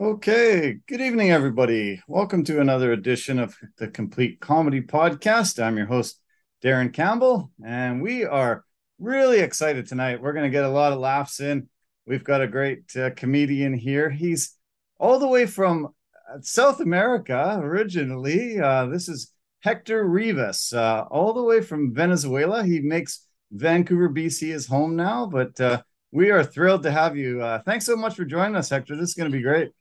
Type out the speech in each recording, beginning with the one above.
Okay, good evening, everybody. Welcome to another edition of the Complete Comedy Podcast. I'm your host, Darren Campbell, and we are really excited tonight. We're going to get a lot of laughs in. We've got a great uh, comedian here. He's all the way from uh, South America originally. Uh, this is Hector Rivas, uh, all the way from Venezuela. He makes Vancouver, BC his home now, but uh, we are thrilled to have you. Uh, thanks so much for joining us, Hector. This is going to be great.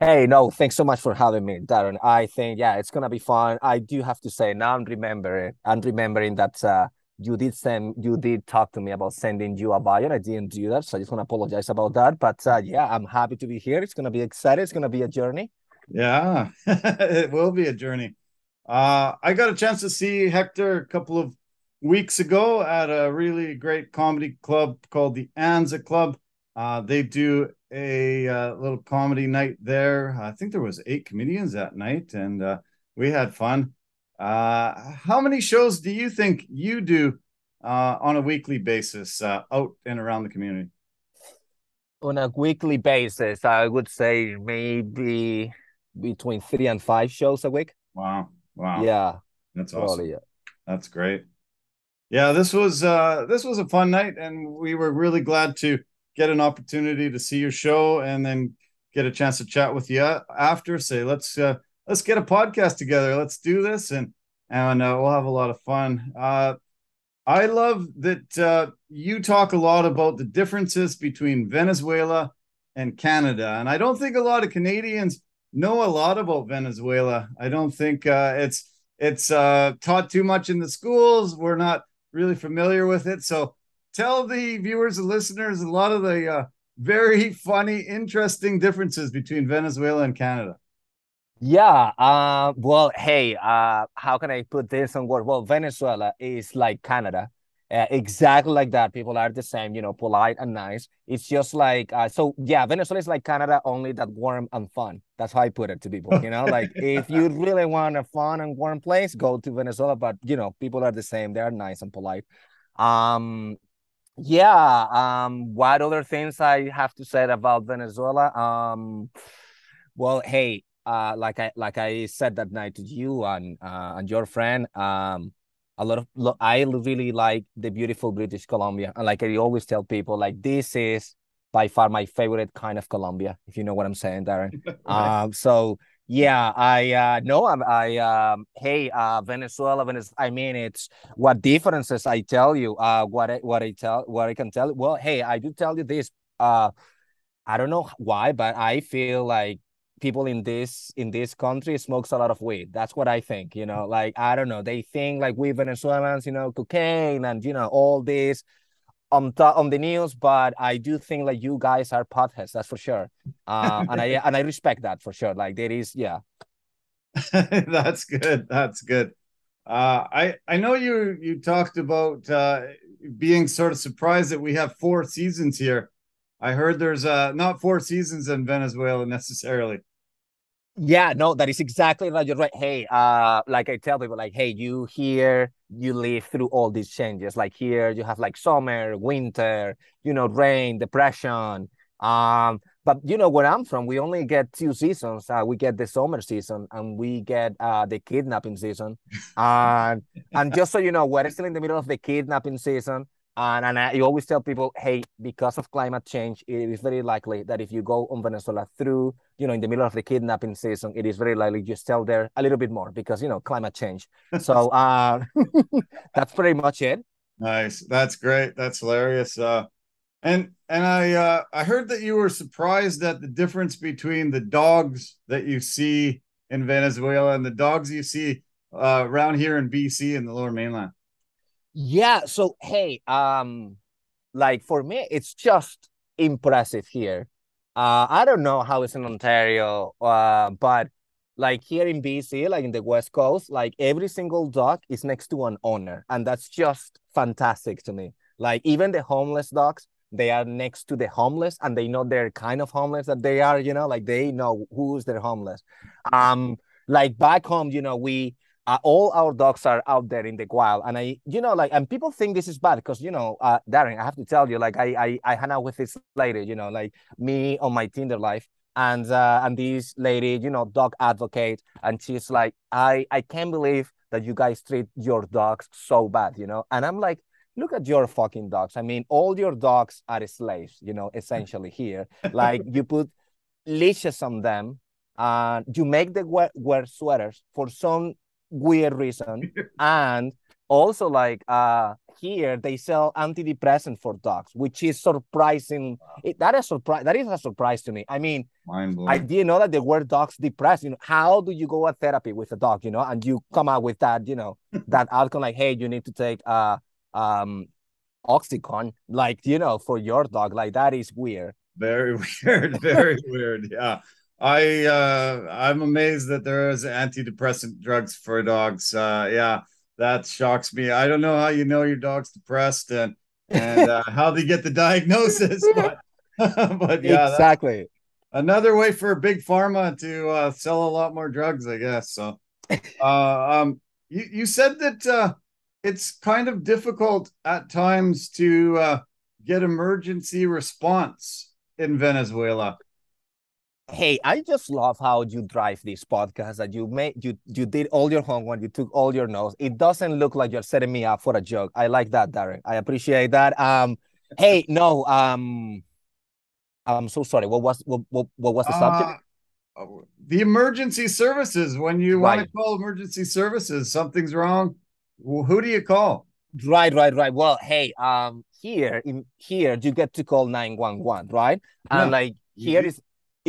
Hey, no, thanks so much for having me, Darren. I think yeah, it's gonna be fun. I do have to say now I'm remembering I'm remembering that uh, you did send you did talk to me about sending you a bio. I didn't do that, so I just want to apologize about that. But uh, yeah, I'm happy to be here. It's gonna be exciting. It's gonna be a journey. Yeah, it will be a journey. Uh, I got a chance to see Hector a couple of weeks ago at a really great comedy club called the Anza Club. Uh, they do a uh, little comedy night there. I think there was eight comedians that night, and uh, we had fun. Uh, how many shows do you think you do uh, on a weekly basis uh, out and around the community? On a weekly basis, I would say maybe between three and five shows a week. Wow! Wow! Yeah, that's awesome. yeah. That's great. Yeah, this was uh, this was a fun night, and we were really glad to get an opportunity to see your show and then get a chance to chat with you after. Say, let's uh, let's get a podcast together. Let's do this, and and uh, we'll have a lot of fun. Uh, I love that uh, you talk a lot about the differences between Venezuela and Canada, and I don't think a lot of Canadians know a lot about Venezuela. I don't think uh, it's it's uh, taught too much in the schools. We're not really familiar with it, so tell the viewers and listeners a lot of the uh, very funny, interesting differences between Venezuela and Canada. Yeah. Uh, well, hey, uh, how can I put this on word? Well, Venezuela is like Canada. Uh, exactly like that. People are the same, you know, polite and nice. It's just like, uh, so yeah, Venezuela is like Canada, only that warm and fun. That's how I put it to people, you know, like if you really want a fun and warm place, go to Venezuela. But, you know, people are the same. They are nice and polite. Um, yeah. Um, what other things I have to say about Venezuela? Um, well, hey, uh, like I like I said that night to you and uh, and your friend, um, a lot of I really like the beautiful British Columbia, and like I always tell people, like this is by far my favorite kind of columbia if you know what I'm saying, Darren. Um, so yeah, I uh no, I'm I um hey uh Venezuela, Venezuela. I mean, it's what differences I tell you. Uh, what I what I tell what I can tell. Well, hey, I do tell you this. Uh, I don't know why, but I feel like people in this in this country smokes a lot of weed. That's what I think. You know, like I don't know. They think like we Venezuelans, you know, cocaine and you know all this on the, on the news, but I do think like you guys are potheads, that's for sure. Uh, and I and I respect that for sure. Like there is, yeah. that's good. That's good. Uh, I I know you you talked about uh, being sort of surprised that we have four seasons here. I heard there's uh, not four seasons in Venezuela necessarily. Yeah, no, that is exactly right. You're right. Hey, uh, like I tell people, like, hey, you here, you live through all these changes. Like here, you have like summer, winter, you know, rain, depression. Um, but you know where I'm from, we only get two seasons. Uh, we get the summer season and we get uh the kidnapping season. and and just so you know, we're still in the middle of the kidnapping season. And, and I always tell people, hey, because of climate change, it is very likely that if you go on Venezuela through, you know, in the middle of the kidnapping season, it is very likely you stay there a little bit more because, you know, climate change. So uh, that's pretty much it. Nice. That's great. That's hilarious. Uh, and and I uh, I heard that you were surprised at the difference between the dogs that you see in Venezuela and the dogs you see uh, around here in BC in the Lower Mainland. Yeah. So hey, um, like for me, it's just impressive here. Uh, I don't know how it's in Ontario, uh, but like here in BC, like in the West Coast, like every single dog is next to an owner, and that's just fantastic to me. Like even the homeless dogs, they are next to the homeless, and they know they're kind of homeless that they are. You know, like they know who's their homeless. Um, like back home, you know, we uh, all our dogs are out there in the wild and i you know like and people think this is bad because you know uh, darren i have to tell you like i i, I hang out with this lady you know like me on my tinder life and uh, and this lady, you know, dog advocate, and she's like, I I can't believe that you guys treat your dogs so bad, you know, and I'm like. Look at your fucking dogs. I mean, all your dogs are slaves, you know, essentially here. Like you put leashes on them, and you make them wear, wear sweaters for some weird reason, and also like uh here they sell antidepressant for dogs which is surprising. It, that is surprise that is a surprise to me. I mean i didn't know that there were dogs depressed. You know how do you go at therapy with a dog you know and you come out with that you know that outcome like hey you need to take uh um oxycontin like you know for your dog. Like that is weird. Very weird very weird yeah i uh i'm amazed that there is antidepressant drugs for dogs uh yeah that shocks me. I don't know how you know your dog's depressed and and uh, how they get the diagnosis, but but yeah, exactly. Another way for big pharma to uh, sell a lot more drugs, I guess. So, uh, um, you you said that uh, it's kind of difficult at times to uh, get emergency response in Venezuela hey i just love how you drive this podcast that you made you you did all your homework you took all your notes. It doesn't look like you're setting me up for a joke. I like that darren. I appreciate that. Um hey no um i'm so sorry. What was what, what, what was the uh, subject? the emergency services. When you right. want to call emergency services something's wrong well, who do you call? Right right right. Well hey um here in here you get to call 911 right? And yeah. like here is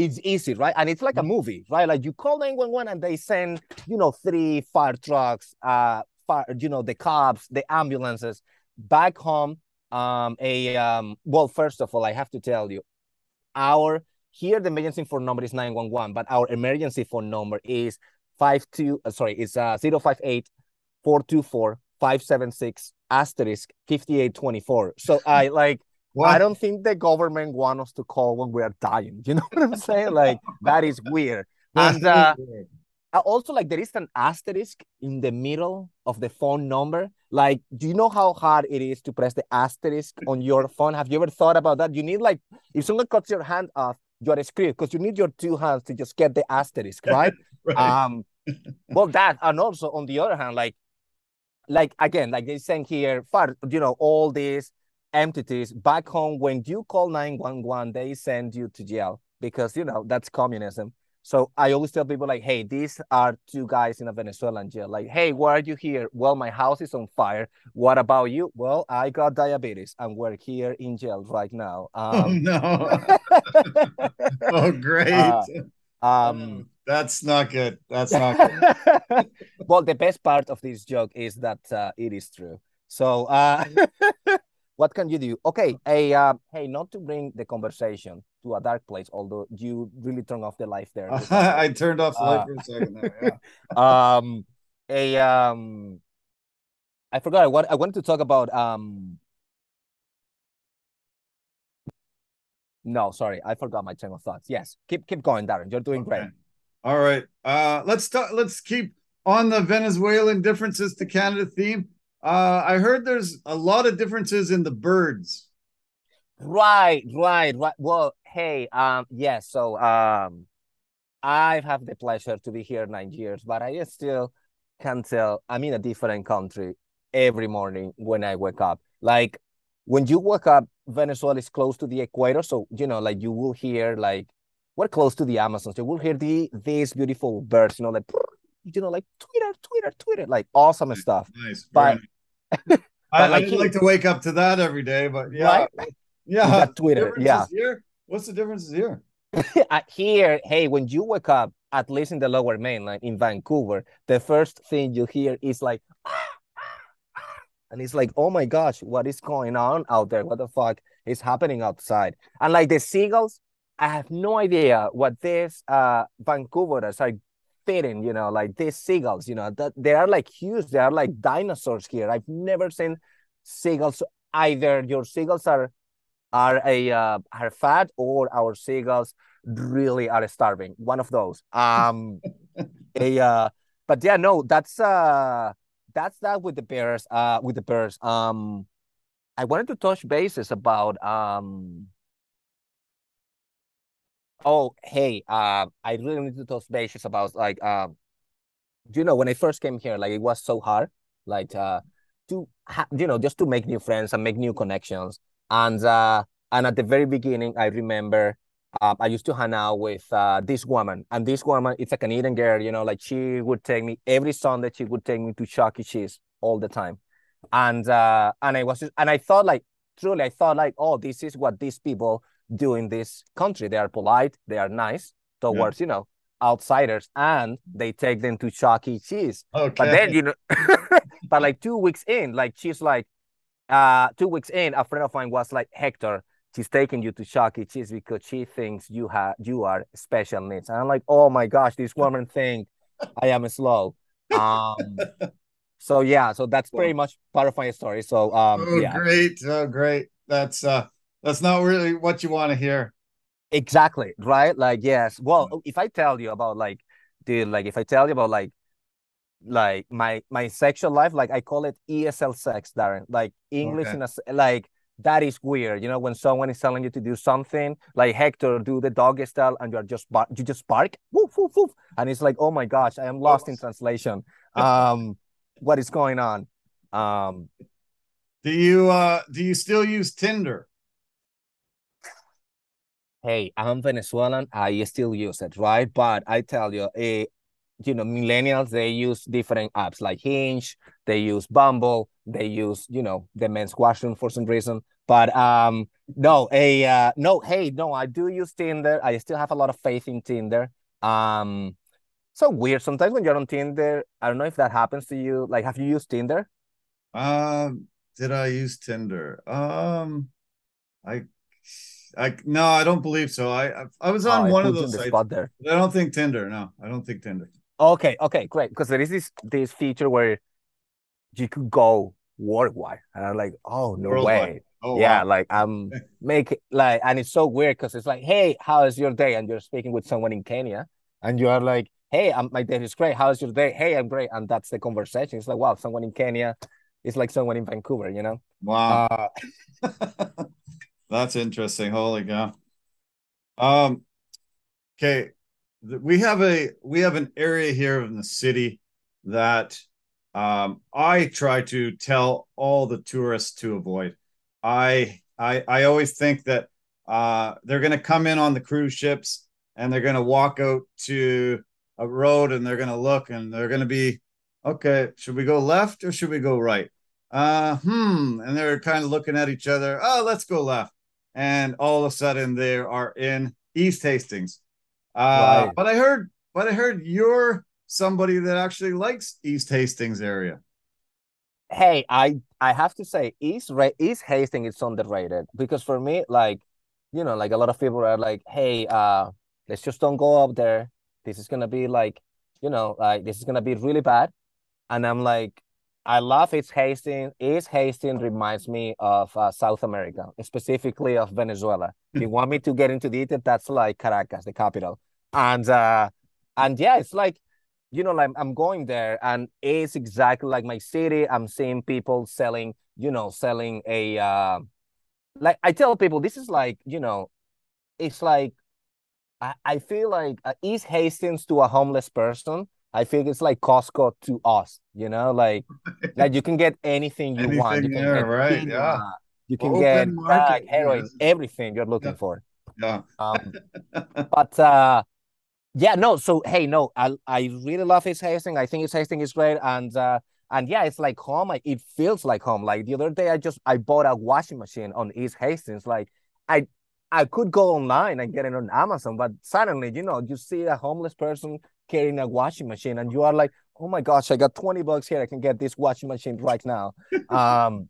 it's easy, right? And it's like a mm-hmm. movie, right? Like you call 911 and they send, you know, three fire trucks, uh, fire, you know, the cops, the ambulances back home. Um, a um, well, first of all, I have to tell you, our here the emergency phone number is 911, but our emergency phone number is five two. Uh, sorry, it's uh 058 424 576 asterisk 5824. So I like what? I don't think the government want us to call when we are dying. You know what I'm saying? Like that is weird. and uh, uh, also, like there is an asterisk in the middle of the phone number. Like, do you know how hard it is to press the asterisk on your phone? Have you ever thought about that? You need like if someone cuts your hand off, you're screwed because you need your two hands to just get the asterisk, right? right. Um, well, that and also on the other hand, like, like again, like they're saying here, far, you know, all these entities back home when you call 911 they send you to jail because you know that's communism. So i always tell people like hey these are two guys in a venezuelan jail. Like hey why are you here? Well my house is on fire. What about you? Well i got diabetes and we're here in jail right now. Oh, um, oh no. Oh great. Uh, um that's not good. That's not good. Well the best part of this joke is that uh, it is true. So uh what can you do? Okay, a uh, hey, not to bring the conversation to a dark place, although you really turned off the light there. I turned off the light uh, for a second there. Yeah. um, a um, I forgot what I wanted to talk about. Um, no, sorry, I forgot my train of thoughts. Yes, keep keep going, Darren. You're doing okay. great. All right, uh, let's talk. Let's keep on the Venezuelan differences to Canada theme. Uh, I heard there's a lot of differences in the birds. Right, right, right. Well, hey, um, yes. So, um, I've had the pleasure to be here nine years, but I still can tell I'm in a different country every morning when I wake up. Like when you wake up, Venezuela is close to the equator, so you know, like you will hear like we're close to the Amazon, so you will hear the these beautiful birds, you know, like you know, like Twitter, Twitter, Twitter, like awesome nice, stuff. Nice. But, but I, like, I'd like to wake up to that every day, but yeah, right? yeah. Twitter, yeah. Here? What's the difference here? here, hey, when you wake up, at least in the lower mainland in Vancouver, the first thing you hear is like, and it's like, oh my gosh, what is going on out there? What the fuck is happening outside? And like the seagulls, I have no idea what these uh Vancouverers are you know, like these seagulls, you know, that they are like huge. They are like dinosaurs here. I've never seen seagulls. Either your seagulls are are a uh, are fat or our seagulls really are starving. One of those. Um, a uh, but yeah, no, that's uh, that's that with the bears. Uh, with the bears. Um, I wanted to touch bases about um Oh, hey, uh, I really need to touch bases about like um, you know, when I first came here, like it was so hard, like uh, to ha- you know, just to make new friends and make new connections. And uh, and at the very beginning, I remember um, I used to hang out with uh, this woman, and this woman, it's a Canadian girl, you know, like she would take me every Sunday. She would take me to Chuck E. Cheese all the time, and uh, and I was just, and I thought like truly, I thought like, oh, this is what these people do in this country. They are polite, they are nice towards yeah. you know outsiders, and they take them to Chuck E. Cheese. Okay. But then you know, but like two weeks in, like she's like, uh, two weeks in, a friend of mine was like, Hector, she's taking you to Chuck E. Cheese because she thinks you have you are special needs. And I'm like, oh my gosh, this woman thinks I am slow. Um, so yeah, so that's pretty much part of my story. So um, oh, yeah. great, oh great. That's uh, that's not really what you want to hear. Exactly right. Like yes. Well, if I tell you about like, dude, like if I tell you about like like my my sexual life like i call it esl sex darren like english okay. in a like that is weird. You know, when someone is telling you to do something, like Hector, do the doggy style, and you're just bar- you just bark, woof, woof, woof. and it's like, oh my gosh, I am lost in translation. Um, what is going on? Um, do you uh do you still use Tinder? Hey, I'm Venezuelan. I still use it, right? But I tell you, a you know, millennials, they use different apps like Hinge, they use Bumble, they use, you know, the men's washroom for some reason. But um, no, a uh, no, hey, no, I do use Tinder. I still have a lot of faith in Tinder. Um, so weird. Sometimes when you're on Tinder, I don't know if that happens to you. Like, have you used Tinder? Um, did I use Tinder? Um, I I no, I don't believe so. I I was on oh, one of those sites. I don't think Tinder. No, I don't think Tinder. Okay, okay, great. Because there is this this feature where you could go worldwide, and I'm like, oh no worldwide. way. Oh, yeah, wow. like I'm making like, and it's so weird because it's like, hey, how is your day? And you're speaking with someone in Kenya, and you are like, hey, I'm, my day is great. How's your day? Hey, I'm great, and that's the conversation. It's like, wow, someone in Kenya is like someone in Vancouver, you know? Wow, uh, that's interesting. Holy cow. Um, okay, we have a we have an area here in the city that um, I try to tell all the tourists to avoid. I I I always think that uh, they're going to come in on the cruise ships and they're going to walk out to a road and they're going to look and they're going to be okay. Should we go left or should we go right? Uh, hmm. And they're kind of looking at each other. Oh, let's go left. And all of a sudden they are in East Hastings uh, right. But I heard, but I heard you're somebody that actually likes East Hastings area. Hey, I I have to say East East Hastings is underrated because for me, like you know, like a lot of people are like, hey, uh, let's just don't go up there. This is gonna be like, you know, like this is gonna be really bad. And I'm like, I love East Hastings. East Hastings reminds me of uh, South America, specifically of Venezuela. if you want me to get into detail, that's like Caracas, the capital. And uh, and yeah, it's like, you know, like I'm going there, and it's exactly like my city. I'm seeing people selling, you know, selling a uh, like I tell people this is like, you know, it's like I, I feel like uh, East Hastings to a homeless person I think it's like Costco to us, you know, like like you can get anything you anything want. You can there, get right? yeah. You can Open get heroin, yes. everything you're looking yeah. for. Yeah. Um, but uh, yeah, no. So hey, no, I I really love East Hastings. I think East Hastings is great, and uh, and yeah, it's like home. I, it feels like home. Like the other day, I just I bought a washing machine on East Hastings. Like I I could go online and get it on Amazon, but suddenly, you know, you see a homeless person carrying a washing machine and you are like, oh my gosh, I got 20 bucks here. I can get this washing machine right now. Um,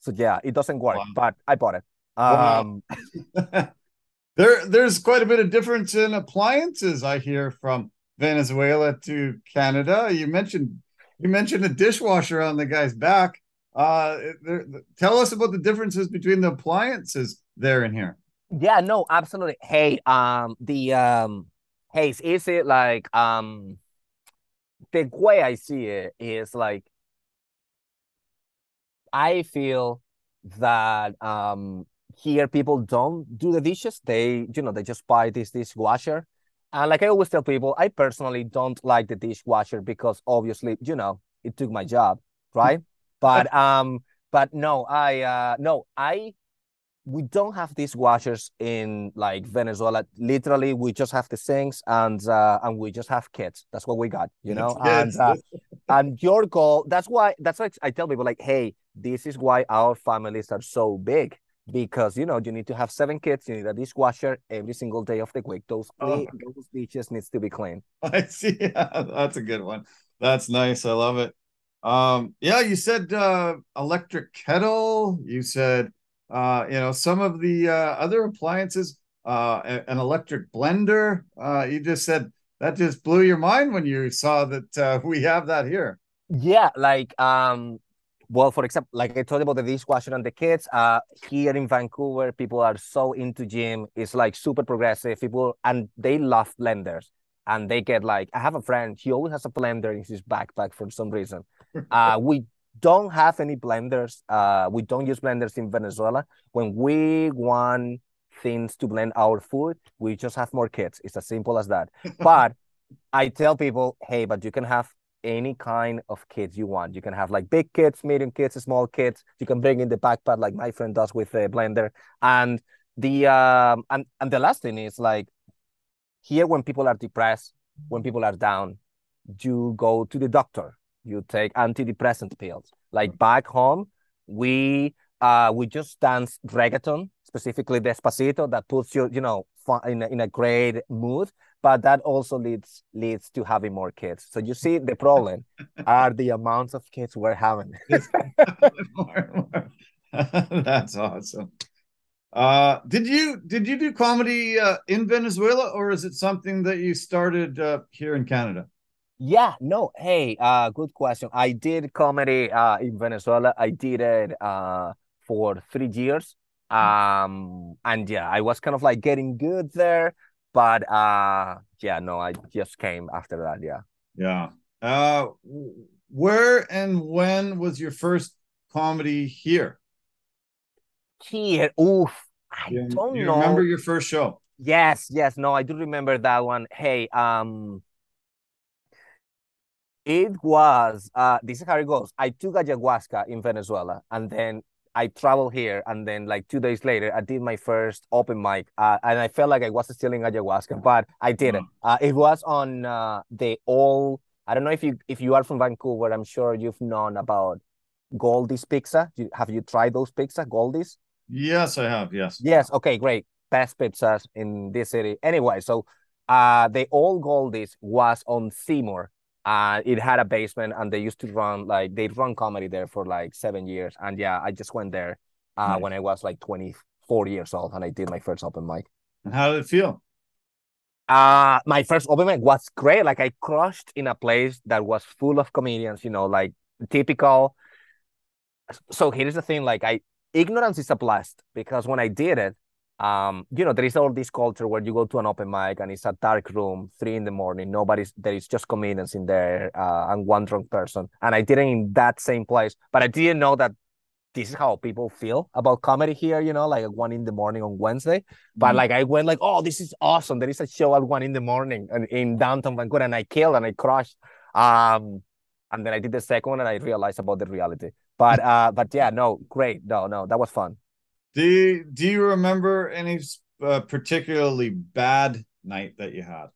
so yeah, it doesn't work, wow. but I bought it. Um, wow. there, there's quite a bit of difference in appliances I hear from Venezuela to Canada. You mentioned you mentioned a dishwasher on the guy's back. Uh, there, tell us about the differences between the appliances there and here. Yeah, no, absolutely. Hey, um, the um, hey, is it like um, the way I see it is like, I feel that um, here people don't do the dishes. They, you know, they just buy this dishwasher. And like I always tell people, I personally don't like the dishwasher because obviously, you know, it took my job, right? but um, but no, I uh no, I we don't have these washers in like Venezuela. Literally, we just have the sinks and uh, and we just have kids. That's what we got, you know. and uh, and your goal. That's why. That's why I tell people like, hey, this is why our families are so big because you know you need to have seven kids. You need a dishwasher every single day of the week. Those oh. those dishes needs to be clean. I see. Yeah, that's a good one. That's nice. I love it. Um, yeah, you said uh, electric kettle. You said uh, you know, some of the uh, other appliances, uh, an electric blender. Uh, you just said that just blew your mind when you saw that uh, we have that here. Yeah, like um, well, for example, like I told you about the dishwasher and the kids. Uh, here in Vancouver, people are so into gym. It's like super progressive. People and they love blenders. And they get like, I have a friend. He always has a blender in his backpack for some reason. Uh, we don't have any blenders. Uh, we don't use blenders in Venezuela. When we want things to blend our food, we just have more kids. It's as simple as that. but I tell people, hey, but you can have any kind of kids you want. You can have like big kids, medium kids, small kids. You can bring in the backpack like my friend does with the blender. And the um and, and the last thing is like here when people are depressed, when people are down, you go to the doctor you take antidepressant pills. Like back home, we uh we just dance reggaeton, specifically Despacito, that puts you, you know, in a, in a great mood. But that also leads leads to having more kids. So you see, the problem are the amounts of kids we're having. That's awesome. Uh, did you did you do comedy uh, in Venezuela, or is it something that you started uh, here in Canada? Yeah, no. Hey, uh, good question. I did comedy uh in Venezuela. I did it uh for three years. Hmm. Um, and yeah, I was kind of like getting good there, but uh, yeah, no, I just came after that. Yeah. Yeah. Uh, where and when was your first comedy here? Here, oof, I you, don't you know. Remember your first show? Yes, yes, no, I do remember that one. Hey, um it was uh this is how it goes. I took ayahuasca in Venezuela and then I traveled here and then like two days later I did my first open mic uh, and I felt like I was stealing in ayahuasca, but I did it. Uh, it was on uh, the all I don't know if you if you are from Vancouver, I'm sure you've known about Goldie's Pizza. have you tried those pizza, Goldie's? Yes, I have. Yes. Yes. Okay, great. Best pizzas in this city. Anyway, so uh the old Goldie's was on Seymour uh, it had a basement and they used to run like they'd run comedy there for like seven years. And yeah i just went there uh, nice. when i was like 24 years old and i did my first open mic. And how did it feel? Uh my first open mic was great. Like i crushed in a place that was full of comedians you know like typical. So here's the thing like i ignorance is a blast because when i did it um, you know, there is all this culture where you go to an open mic and it's a dark room, three in the morning, nobody's there is just comedians in there uh, and one drunk person. And I didn't in that same place, but I didn't know that this is how people feel about comedy here, you know, like one in the morning on Wednesday. But mm-hmm. like I went like, oh, this is awesome. There is a show at one in the morning in, in downtown Vancouver, and I killed and I crushed. Um, and then I did the second one and I realized about the reality. But uh, but yeah, no, great. No, no, that was fun. Do you, do you remember any uh, particularly bad night that you had?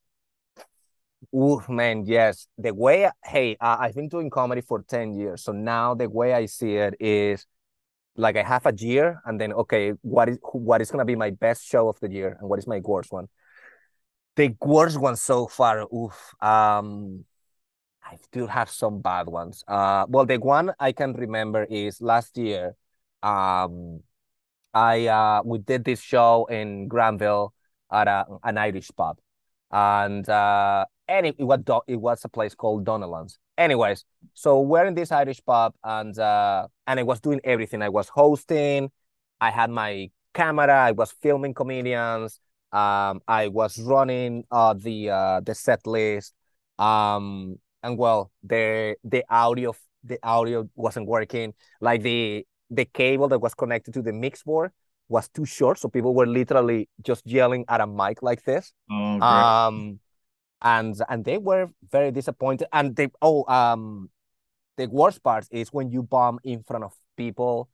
Oh man, yes. The way, hey, I've been doing comedy for 10 years. So now the way I see it is like I have a year and then, okay, what is what is to be my best show of the year and what is my worst one? The worst one so far, oof. Um, I do have some bad ones. Uh, well, the one I can remember is last year. Um, I uh, we did this show in Granville at a, an Irish pub, and uh, and it, was it was a place called Donnellan's. Anyways, so we're in this Irish pub, and uh, and I was doing everything. I was hosting, I had my camera, I was filming comedians, um, I was running uh, the uh, the set list, um, and well, the the audio the audio wasn't working. Like the the cable that was connected to the mix board was too short, so people were literally just yelling at a mic like this. Oh. Um, and and they were very disappointed. And they oh um, the worst part is when you bomb in front of people.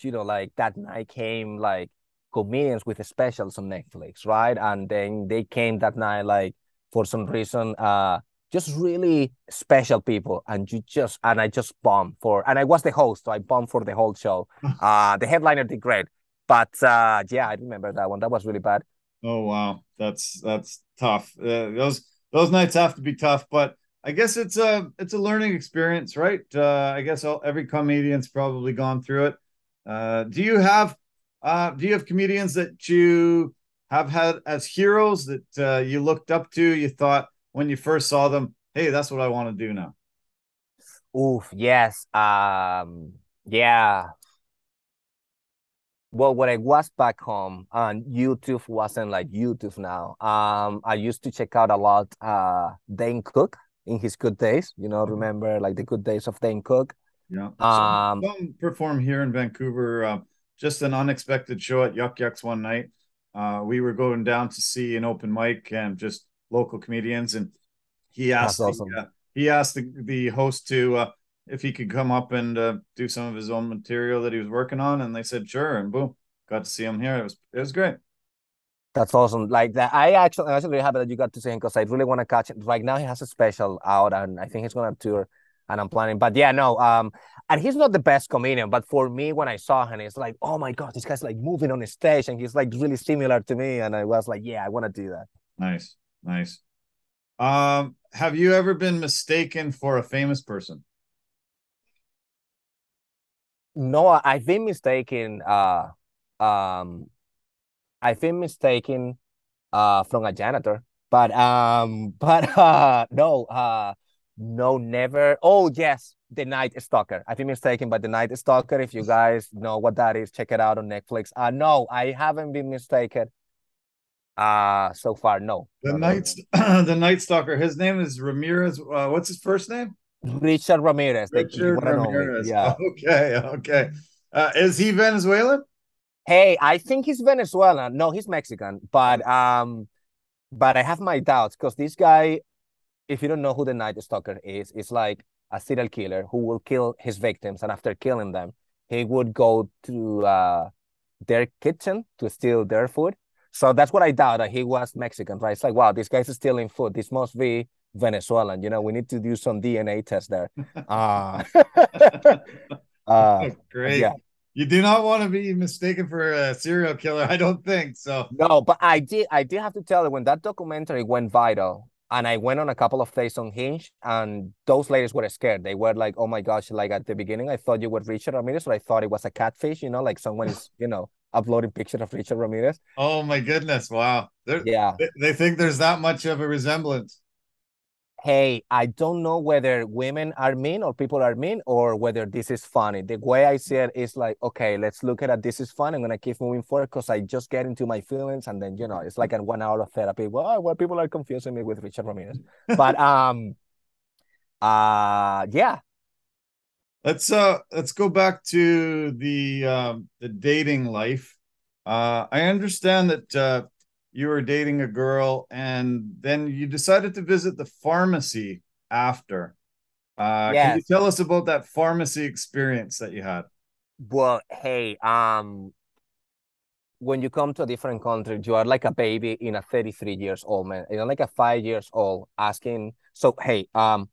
You know, like that night came like comedians with specials on Netflix, right? And then they came that night like for some reason, uh, just really special people, and you just and I just bombed for, and I was the host, so I bombed for the whole show. uh, the headliner did great, but uh, yeah, I remember that one. That was really bad. Oh wow, that's that's tough. Uh, those those nights have to be tough, but I guess it's a it's a learning experience, right? Uh, I guess all, every comedian's probably gone through it. Uh, do you have uh, do you have comedians that you have had as heroes that uh, you looked up to? You thought when you first saw them, hey, that's what I want to do now. Oof, yes. Um, yeah. Well, when I was back home and YouTube wasn't like YouTube now, um, I used to check out a lot uh Dane Cook in his good days. You know, remember like the good days of Dane Cook. Yeah. Um, some perform here in Vancouver. Uh, just an unexpected show at Yuk Yuk's one night. Uh, we were going down to see an open mic and just local comedians, and he asked awesome. the, uh, he asked the, the host to uh, if he could come up and uh, do some of his own material that he was working on, and they said sure, and boom, got to see him here. It was it was great. That's awesome. Like that, I actually I'm actually really happy that you got to see him because I really want to catch it. Right now, he has a special out, and I think he's gonna tour, and I'm planning. But yeah, no, um, and he's not the best comedian, but for me, when I saw him, it's like, oh my god, this guy's like moving on the stage, and he's like really similar to me, and I was like, yeah, I want to do that. Nice, nice. Um, have you ever been mistaken for a famous person? No, I've been mistaken. Uh, um, I've been mistaken uh from a janitor, but um, but uh, no, uh, no, never. Oh yes, the Night Stalker. I've been mistaken by the Night Stalker. If you guys know what that is, check it out on Netflix. Uh, no, I haven't been mistaken uh so far, no. The night, the Night Stalker. His name is Ramirez. Uh, what's his first name? Richard Ramirez. Richard Ramirez. Yeah. Okay. Okay. Uh, is he Venezuelan? Hey, I think he's Venezuelan. No, he's Mexican. But um, but I have my doubts because this guy, if you don't know who the Night Stalker is, is like a serial killer who will kill his victims, and after killing them, he would go to uh their kitchen to steal their food so that's what I doubt that he was Mexican, right? It's like, wow, this guy's stealing food. This must be Venezuelan. You know, we need to do some DNA test there. Uh, uh, Great. Yeah. You do not want to be mistaken for a serial killer, I don't think so. No, but I did. I did have to tell you when that documentary went viral, and I went on a couple of days on Hinge, and those ladies were scared. They were like, "Oh my gosh!" Like at the beginning, I thought you were Richard Ramirez, but I thought it was a catfish. You know, like someone is, you know, uploading pictures of Richard Ramirez. Oh my goodness! Wow. They're, yeah. They, they think there's that much of a resemblance. Hey, I don't know whether women are mean or people are mean or whether this is funny. The way I see it is like, okay, let's look at it. This is fun. I'm gonna keep moving forward because I just get into my feelings and then you know it's like a one hour of therapy. Well, well, people are confusing me with Richard Ramirez, but um, uh, yeah, let's uh let's go back to the um the dating life uh i understand that uh you were dating a girl and then you decided to visit the pharmacy after uh yes. can you tell us about that pharmacy experience that you had well hey um when you come to a different country you are like a baby in a 33 years old man you're like a five years old asking so hey um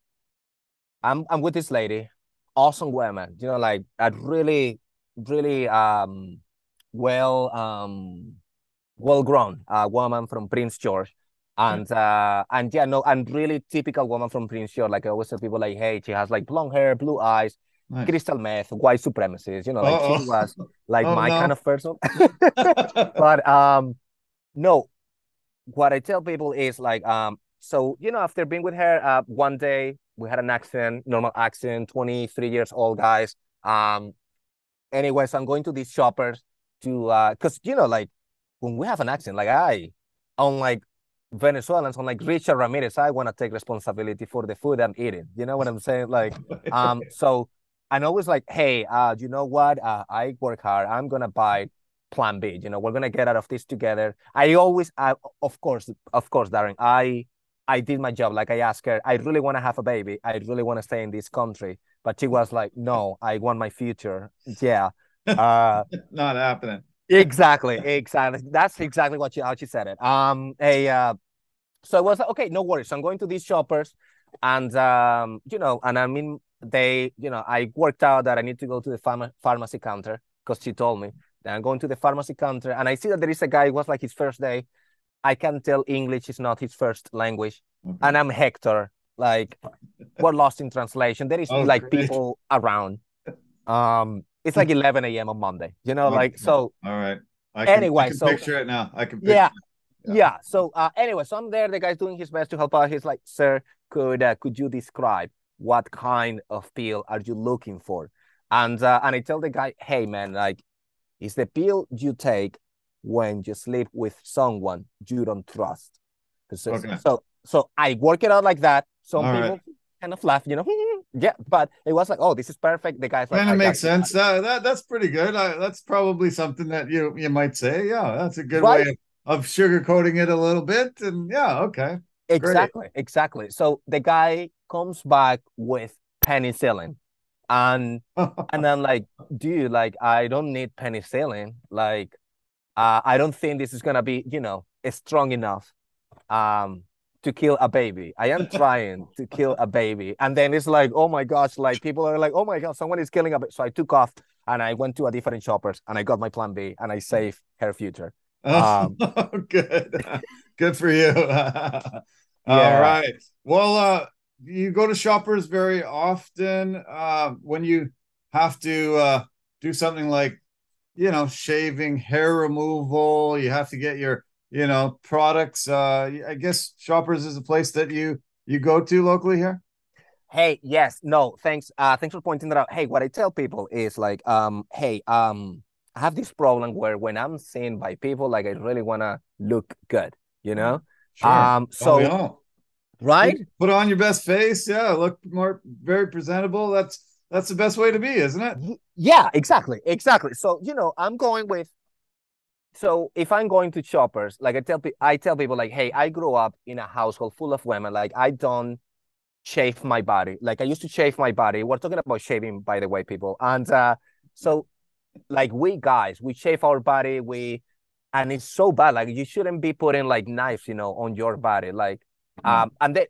i'm i'm with this lady awesome woman, you know, like a really, really um well um well grown uh, woman from Prince George. And uh and yeah, no, and really typical woman from Prince George. Like I always tell people like, hey, she has like blonde hair, blue eyes, nice. crystal meth, white supremacist, you know, like Uh-oh. she was like oh, my no. kind of person. but um no, what I tell people is like um so you know after being with her uh one day we had an accident, normal accident, 23 years old guys. Um, anyways, I'm going to these shoppers to uh, cause you know, like when we have an accent, like I, unlike Venezuelans, unlike Richard Ramirez, I want to take responsibility for the food I'm eating. You know what I'm saying? Like, um, so I'm always like, hey, uh, you know what? Uh, I work hard. I'm gonna buy plan B. You know, we're gonna get out of this together. I always, I, of course, of course, Darren, I I did my job. Like I asked her, I really want to have a baby. I really want to stay in this country. But she was like, no, I want my future. Yeah. Uh, Not happening. Exactly. Exactly. That's exactly what she how she said it. Um, a uh, so it was like, okay, no worries. So I'm going to these shoppers and um, you know, and I mean they, you know, I worked out that I need to go to the pharma- pharmacy counter because she told me. Then I'm going to the pharmacy counter and I see that there is a guy, it was like his first day. I can tell English is not his first language. Okay. And I'm Hector. Like we're lost in translation. There is oh, like great. people around. Um, it's like 11 a.m. on Monday, you know, okay. like so. All right. I can, anyway, I can so picture it now. I can yeah, yeah, yeah. So uh, anyway, so I'm there. The guy's doing his best to help out. He's like, "Sir, could uh, could you describe what kind of pill are you looking for?" And uh, and I tell the guy, "Hey, man, like, is the pill you take when you sleep with someone you don't trust?" So, okay. so so I work it out like that. Some All people right. kind of laugh, you know. yeah, but it was like, oh, this is perfect. The guy's like, kind of makes sense. That, that that's pretty good. I, that's probably something that you you might say. Yeah, that's a good right? way of, of sugarcoating it a little bit. And yeah, okay. Exactly, Great. exactly. So the guy comes back with penicillin. And and I'm like, dude, like I don't need penicillin. Like, uh, I don't think this is gonna be, you know, strong enough. Um, to kill a baby. I am trying to kill a baby. And then it's like, oh my gosh, like people are like, oh my God, someone is killing a baby. So I took off and I went to a different shoppers and I got my plan B and I saved her future. Um, oh, good. good for you. All right. Well, uh, you go to shoppers very often. Uh, when you have to uh, do something like, you know, shaving, hair removal, you have to get your you know products uh i guess shoppers is a place that you you go to locally here? Hey yes no thanks uh thanks for pointing that out. Hey what i tell people is like um hey um i have this problem where when i'm seen by people like i really want to look good you know? Sure. um so right? Put on your best face. Yeah look more very presentable. That's that's the best way to be isn't it? Yeah exactly exactly. So you know i'm going with so if I'm going to shoppers, like I tell I tell people like, hey, I grew up in a household full of women. Like I don't shave my body. Like I used to shave my body. We're talking about shaving, by the way, people. And uh, so like we guys, we shave our body. We and it's so bad. Like you shouldn't be putting like knives, you know, on your body. Like um, and then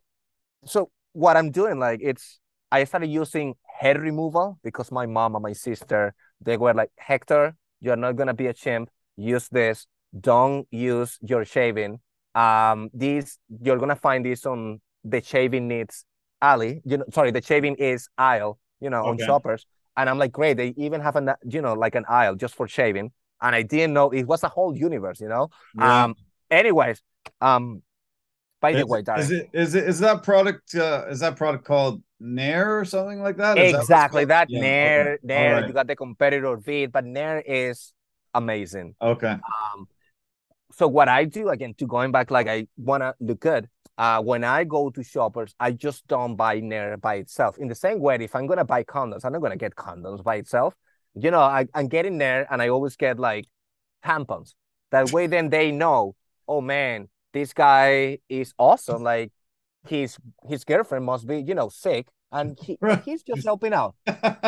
so what I'm doing, like it's I started using hair removal because my mom and my sister they were like, Hector, you're not gonna be a chimp use this. Don't use your shaving. Um, this you're gonna find this on the shaving needs alley. You know, sorry, the shaving is aisle. You know, okay. on shoppers. And I'm like, great. They even have a you know like an aisle just for shaving. And I didn't know it was a whole universe. You know. Yeah. Um. Anyways, um. By the way, Darren, is it is it is that product uh, is that product called Nair or something like that? Is exactly that, that yeah. Nair. Okay. Nair. Right. You got the competitor Veet, but Nair is amazing. Okay. Um, so what I do again to going back, like I wanna look good. Uh, when I go to shoppers, I just don't buy Nair by itself. In the same way, if I'm gonna buy condoms, I'm not gonna get condoms by itself. You know, I, I'm getting there, and I always get like tampons. That way, then they know, oh man, this guy is awesome. Like his his girlfriend must be, you know, sick and he, he's just helping out,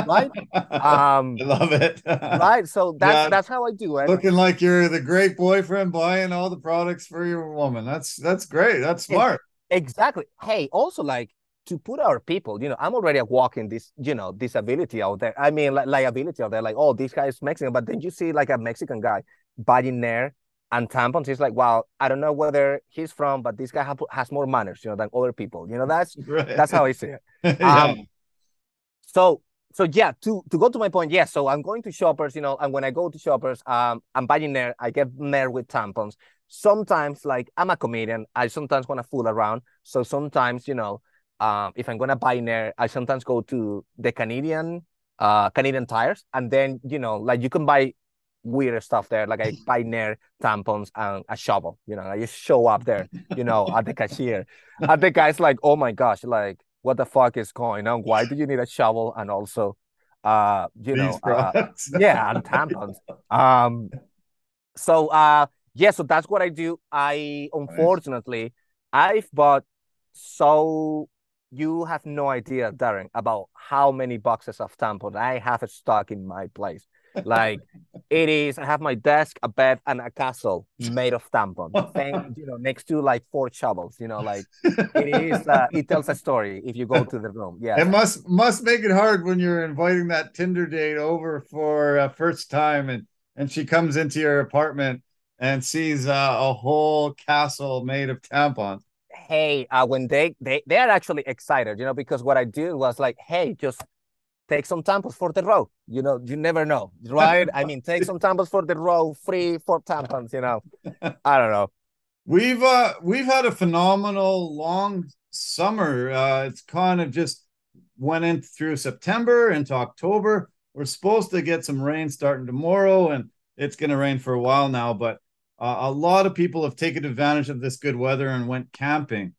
right? Um, I love it. right, so that's yeah. that's how I do it. Looking like you're the great boyfriend buying all the products for your woman. That's that's great. That's smart. Exactly. Hey, also like to put our people, you know, I'm already walking this, you know, disability out there. I mean, li- liability out there. Like, oh, this guy is Mexican, but then you see like a Mexican guy buying there and tampons he's like wow i don't know whether he's from but this guy ha- has more manners you know than other people you know that's right. that's how i see it yeah. um so so yeah to to go to my point yes yeah, so i'm going to shoppers you know and when i go to shoppers um i'm buying there i get there with tampons sometimes like i'm a comedian i sometimes want to fool around so sometimes you know um if i'm gonna buy there i sometimes go to the canadian uh canadian tires and then you know like you can buy weird stuff there. Like I buy tampons and a shovel. You know, I just show up there, you know, at the cashier. And the guy's like, oh my gosh, like what the fuck is going on? Why do you need a shovel and also uh you know uh, yeah and tampons um so uh yeah, so that's what I do. I unfortunately. I've bought so you have no idea, Darren, about how many boxes of tampons I have stock in my place. Like it is, I have my desk, a bed, and a castle made of tampons. Thank, you know, next to like four shovels. You know, like it is. Uh, it tells a story if you go to the room. Yeah, it must must make it hard when you're inviting that Tinder date over for a first time, and and she comes into your apartment and sees uh, a whole castle made of tampons hey, uh, when they they they are actually excited, you know, because what I did was like, hey, just take some tampons for the row. You know, you never know, right? I mean, take some tampons for the row, free for tampons. You know, I don't know. We've uh we've had a phenomenal long summer. Uh, it's kind of just went in through September into October. We're supposed to get some rain starting tomorrow, and it's going to rain for a while now. But uh, a lot of people have taken advantage of this good weather and went camping.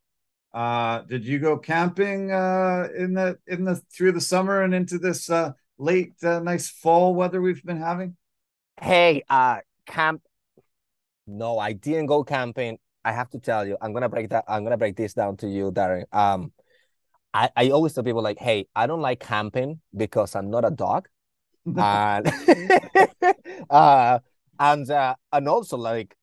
Uh, did you go camping uh, in the in the through the summer and into this uh, late uh, nice fall weather we've been having? Hey, uh, camp. No, I didn't go camping. I have to tell you, I'm gonna break that. I'm gonna break this down to you, Darren. Um, I, I always tell people like, hey, I don't like camping because I'm not a dog. and uh and uh, and also like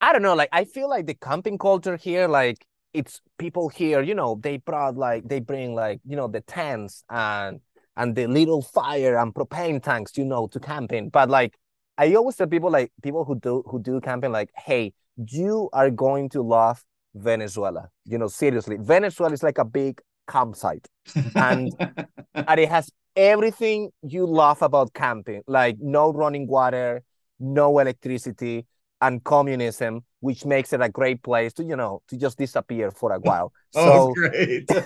I don't know, like I feel like the camping culture here, like it's people here, you know, they brought like they bring like you know the tents and and the little fire and propane tanks, you know, to camping. But like I always tell people like people who do who do camping, like, hey, you are going to love Venezuela. You know, seriously, Venezuela is like a big campsite, and and it has everything you love about camping, like no running water, no electricity, and communism, which makes it a great place to, you know, to just disappear for a while. oh, so... great.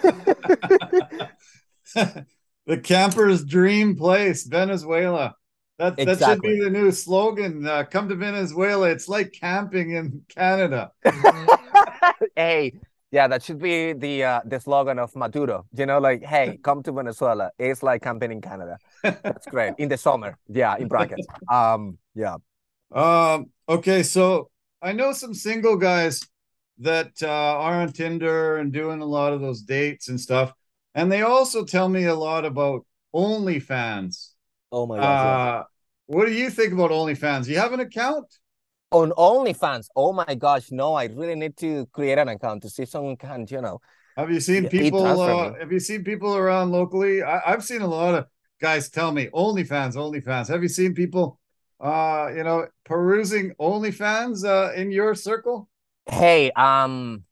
the camper's dream place, Venezuela. That, exactly. that should be the new slogan. Uh, come to Venezuela. It's like camping in Canada. hey, yeah, that should be the uh, the slogan of Maduro. You know, like, hey, come to Venezuela. It's like camping in Canada. That's great. In the summer. Yeah, in brackets. Um, yeah. Um, okay, so I know some single guys that uh, are on Tinder and doing a lot of those dates and stuff. And they also tell me a lot about OnlyFans. Oh my god. Uh, what do you think about OnlyFans? You have an account? on OnlyFans. Oh my gosh, no! I really need to create an account to see if someone can, you know. Have you seen people? Uh, have you seen people around locally? I, have seen a lot of guys tell me OnlyFans, OnlyFans. Have you seen people, uh, you know, perusing OnlyFans uh, in your circle? Hey, um,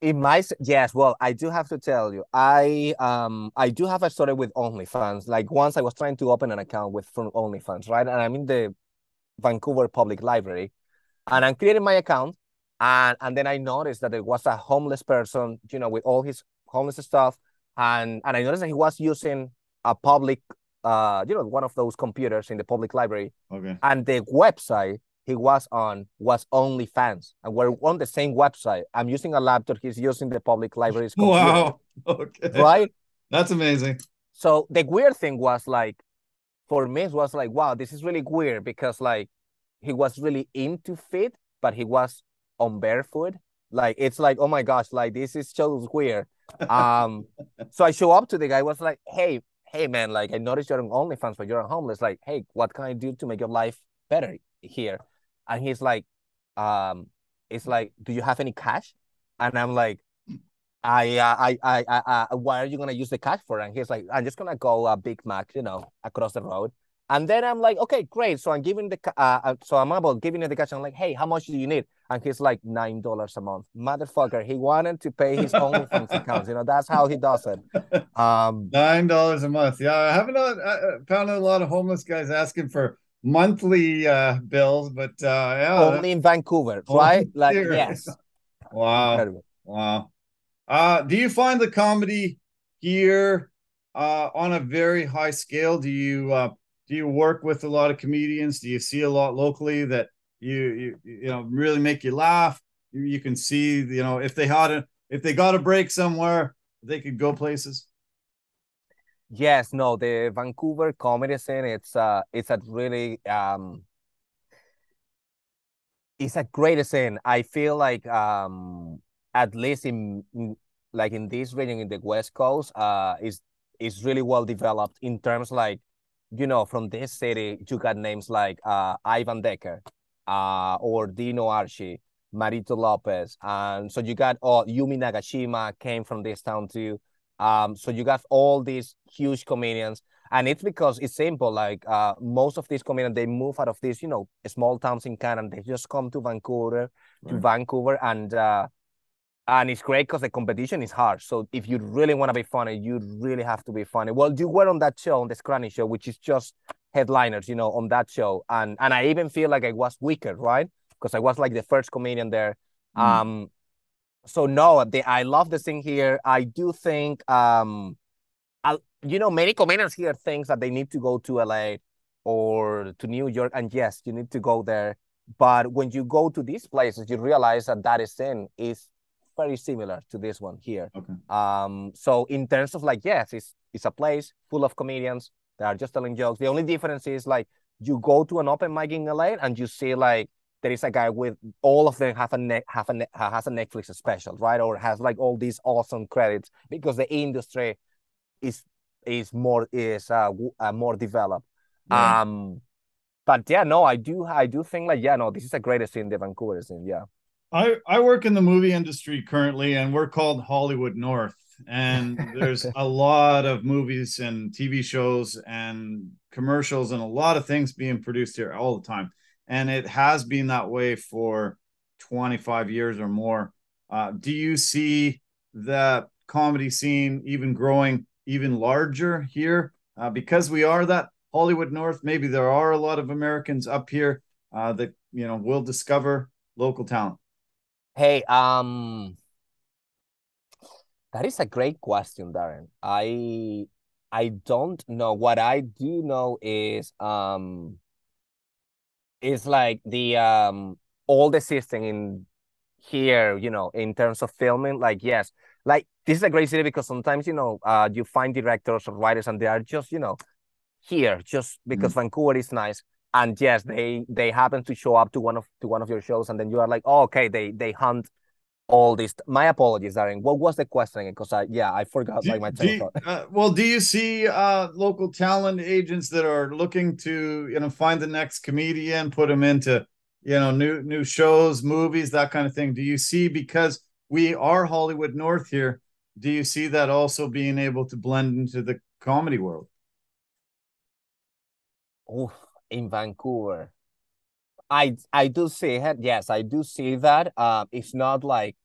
in my yes, well, I do have to tell you, I um, I do have a story with OnlyFans. Like once I was trying to open an account with from OnlyFans, right, and I'm in the Vancouver Public Library and I'm creating my account, and and then I noticed that there was a homeless person, you know, with all his homeless stuff, and and I noticed that he was using a public, uh, you know, one of those computers in the public library. Okay. And the website he was on was OnlyFans, and we're on the same website. I'm using a laptop. He's using the public library's computer. Wow. Okay. Right. That's amazing. So the weird thing was like, for me, it was like, wow, this is really weird because like he was really into fit, but he was on barefoot. Like it's like, oh my gosh, like this is so weird. Um, so I show up to the guy, was like, hey, hey man, like I noticed you're on OnlyFans, but you're homeless. Like, hey, what can I do to make your life better here? And he's like, um, it's like, do you have any cash? And I'm like, I, uh, I, I, I, uh, why are you gonna use the cash for? And he's like, I'm just gonna go a Big Mac, you know, across the road. And then I'm like, okay, great. So I'm giving the uh, uh, so I'm about giving it the cash. I'm like, hey, how much do you need? And he's like nine dollars a month, motherfucker. He wanted to pay his OnlyFans account. You know, that's how he does it. Um, nine dollars a month. Yeah, I haven't uh, found a lot of homeless guys asking for monthly uh, bills, but uh, yeah, only in Vancouver, right? Like, yes. Wow. Incredible. Wow. Uh, do you find the comedy here uh, on a very high scale? Do you uh, do you work with a lot of comedians? Do you see a lot locally that you you you know really make you laugh? You, you can see you know if they had a if they got a break somewhere, they could go places. Yes, no, the Vancouver comedy scene it's uh it's a really um it's a great scene. I feel like um at least in, in like in this region in the West Coast, uh is is really well developed in terms like you know from this city you got names like uh Ivan Decker, uh or Dino Archie, Marito Lopez, and so you got all Yumi Nagashima came from this town too. Um, so you got all these huge comedians and it's because it's simple like uh, most of these comedians they move out of these you know small towns in canada they just come to vancouver right. to vancouver and uh, and it's great because the competition is hard. So if you really want to be funny you really have to be funny. Well you were on that show on the scranny show which is just headliners you know on that show. And and i even feel like i was weaker right? Because i was like the first comedian there. Mm. um so no the, i love the thing here. I do think um I you know, many comedians here think that they need to go to LA or to New York, and yes, you need to go there. But when you go to these places, you realize that that is in is very similar to this one here. Okay. Um, so in terms of like, yes, it's it's a place full of comedians that are just telling jokes. The only difference is like you go to an open mic in LA and you see like there is a guy with all of them have a ne- have a ne- has a Netflix special, right? Or has like all these awesome credits because the industry is is more is uh, uh more developed. Yeah. Um, but yeah, no, I do I do think like yeah, no, this is a greatest scene, the Vancouver scene. Yeah. I I work in the movie industry currently, and we're called Hollywood North, and there's a lot of movies and TV shows and commercials and a lot of things being produced here all the time, and it has been that way for 25 years or more. Uh, do you see that comedy scene even growing even larger here uh, because we are that Hollywood North. Maybe there are a lot of Americans up here uh, that you know will discover local talent. Hey, um, that is a great question, Darren. I I don't know. What I do know is um, is like the um all the system in here, you know, in terms of filming. Like yes, like this is a great city because sometimes you know uh, you find directors or writers and they are just you know here just because mm-hmm. Vancouver is nice and yes they they happen to show up to one of to one of your shows and then you are like oh, okay they they hunt all this my apologies Darren what was the question because I yeah I forgot do, like my do, uh, well do you see uh local talent agents that are looking to you know find the next comedian put them into you know new new shows movies that kind of thing do you see because we are Hollywood North here. Do you see that also being able to blend into the comedy world? Oh, in Vancouver. I I do see it. Yes, I do see that. Uh, it's not like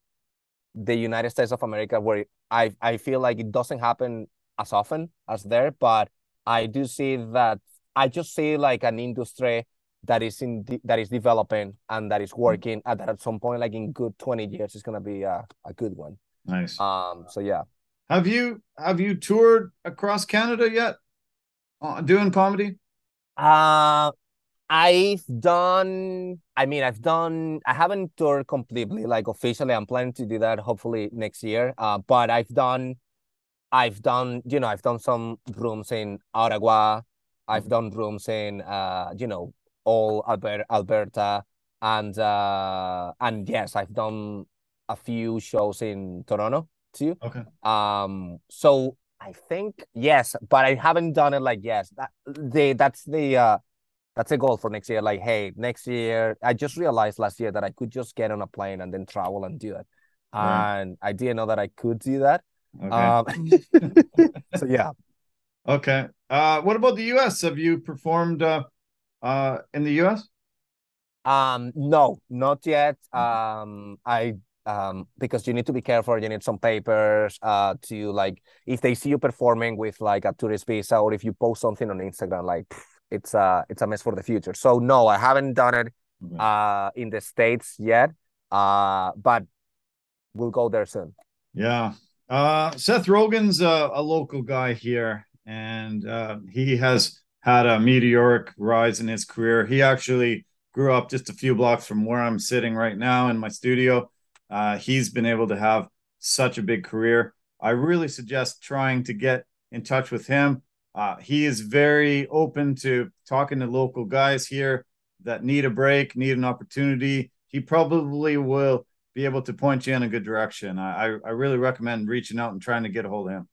the United States of America where I I feel like it doesn't happen as often as there, but I do see that I just see like an industry that is in that is developing and that is mm. working and that at some point like in good 20 years is going to be a, a good one nice um so yeah have you have you toured across canada yet uh, doing comedy uh i've done i mean i've done i haven't toured completely like officially i'm planning to do that hopefully next year uh but i've done i've done you know i've done some rooms in ottawa i've done rooms in uh you know all Albert, Alberta, and uh, and yes, I've done a few shows in Toronto too. Okay. Um. So I think yes, but I haven't done it like yes. That the that's the uh that's a goal for next year. Like, hey, next year, I just realized last year that I could just get on a plane and then travel and do it. Right. And I didn't know that I could do that. Okay. Um, so yeah. Okay. Uh, what about the U.S.? Have you performed uh, uh, in the US? Um, no, not yet. Um, I um because you need to be careful. You need some papers uh to like if they see you performing with like a tourist visa or if you post something on Instagram, like it's a it's a mess for the future. So no, I haven't done it okay. uh in the states yet. Uh, but we'll go there soon. Yeah. Uh, Seth Rogen's a, a local guy here, and uh, he has had a meteoric rise in his career. He actually grew up just a few blocks from where I'm sitting right now in my studio. Uh, he's been able to have such a big career. I really suggest trying to get in touch with him. Uh, he is very open to talking to local guys here that need a break, need an opportunity. he probably will be able to point you in a good direction. I I, really recommend reaching out and trying to get a hold of him.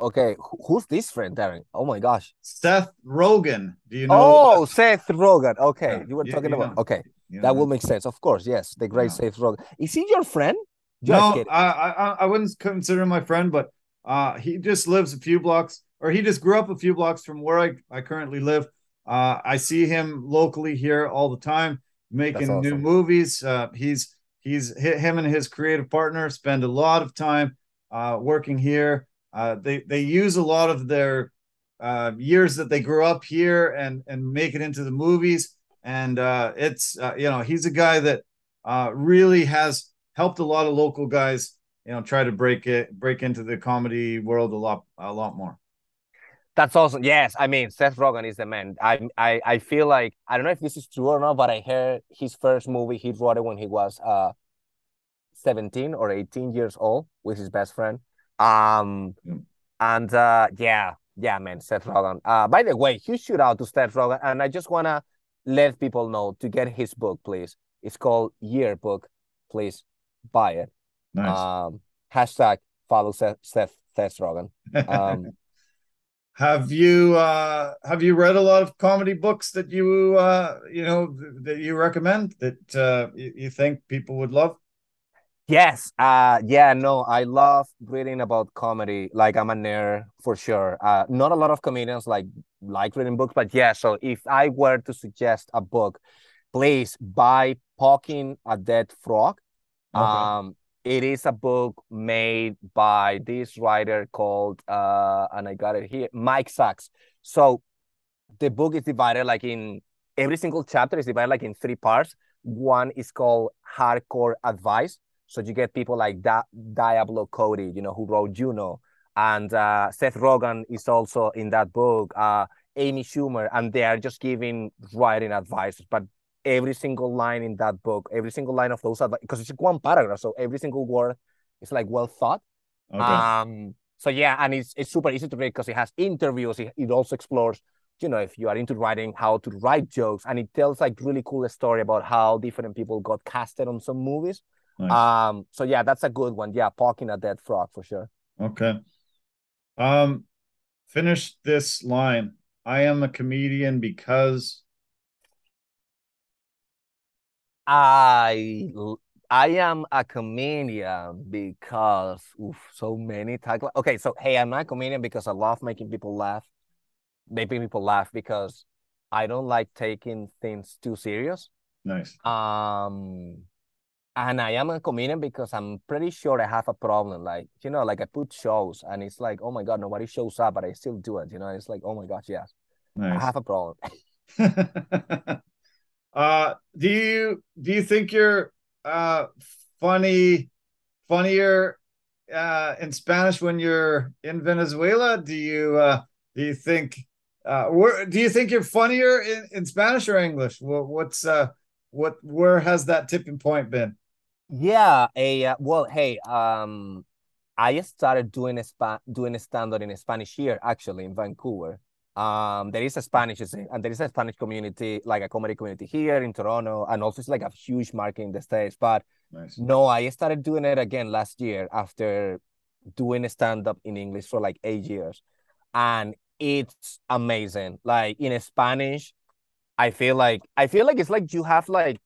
Okay, who's this friend, Darren? Oh my gosh, Seth Rogen. Do you know? Oh, Seth Rogen. Okay, yeah, you were talking you about. Know. Okay, you that know. will make sense. Of course, yes, the great yeah. Rogen. Is he your friend? Just no, I, I I wouldn't consider him my friend, but uh, he just lives a few blocks, or he just grew up a few blocks from where I I currently live. Uh, I see him locally here all the time, making awesome. new movies. Uh, he's he's him and his creative partner spend a lot of time uh, working here. Uh, they they use a lot of their uh, years that they grew up here and and make it into the movies. And uh, it's uh, you know he's a guy that uh, really has helped a lot of local guys you know try to break it break into the comedy world a lot a lot more. That's awesome. Yes, I mean Seth Rogen is the man. I I I feel like I don't know if this is true or not, but I heard his first movie he wrote it when he was uh 17 or 18 years old with his best friend. Um and uh yeah, yeah, man, Seth Rogen. Uh by the way, huge shout out to Seth Rogen. And I just wanna let people know to get his book, please. It's called Yearbook. Please buy it. Nice. Um hashtag follow Seth Seth, Seth Rogen. Um have you uh have you read a lot of comedy books that you uh you know that you recommend that uh you, you think people would love yes uh yeah no i love reading about comedy like i'm a nerd for sure uh not a lot of comedians like like reading books but yeah so if i were to suggest a book please buy Poking a Dead Frog. Okay. um it is a book made by this writer called uh and i got it here mike sacks so the book is divided like in every single chapter is divided like in three parts. One is called hardcore advice. So you get people like da- diablo cody you know who wrote juno and uh, seth rogen is also in that book uh, amy schumer and they are just giving writing advice but every single line in that book, every single line of those advice, because it's one paragraph, so every single word is like well thought. Okay. Um. So yeah, and it's it's super easy to read because it has interviews. It, it also explores, you know, if you are into writing, how to write jokes, and it tells like really cool story about how different people got casted on some movies. Nice. Um. So yeah, that's a good one. Yeah, Poking a Dead Frog for sure. Okay. Um, finish this line. I am a comedian because I I am a comedian because oof, so many titles. Okay, so hey, I'm not a comedian because I love making people laugh, making people laugh because I don't like taking things too serious. Nice. Um, and I am a comedian because I'm pretty sure I have a problem. Like you know, like I put shows and it's like, oh my god, nobody shows up, but I still do it. You know, it's like, oh my gosh, yes, nice. I have a problem. Uh, do you do you think you're uh funny, funnier uh in Spanish when you're in Venezuela? Do you uh do you think uh where do you think you're funnier in, in Spanish or English? What, what's uh what where has that tipping point been? Yeah, a uh, well, hey, um, I started doing a spa doing a stand in Spanish here actually in Vancouver. Um, there is a Spanish and there is a Spanish community, like a comedy community here in Toronto, and also it's like a huge market in the States. But nice. no, I started doing it again last year after doing a stand up in English for like eight years. And it's amazing. Like in Spanish, I feel like I feel like it's like you have like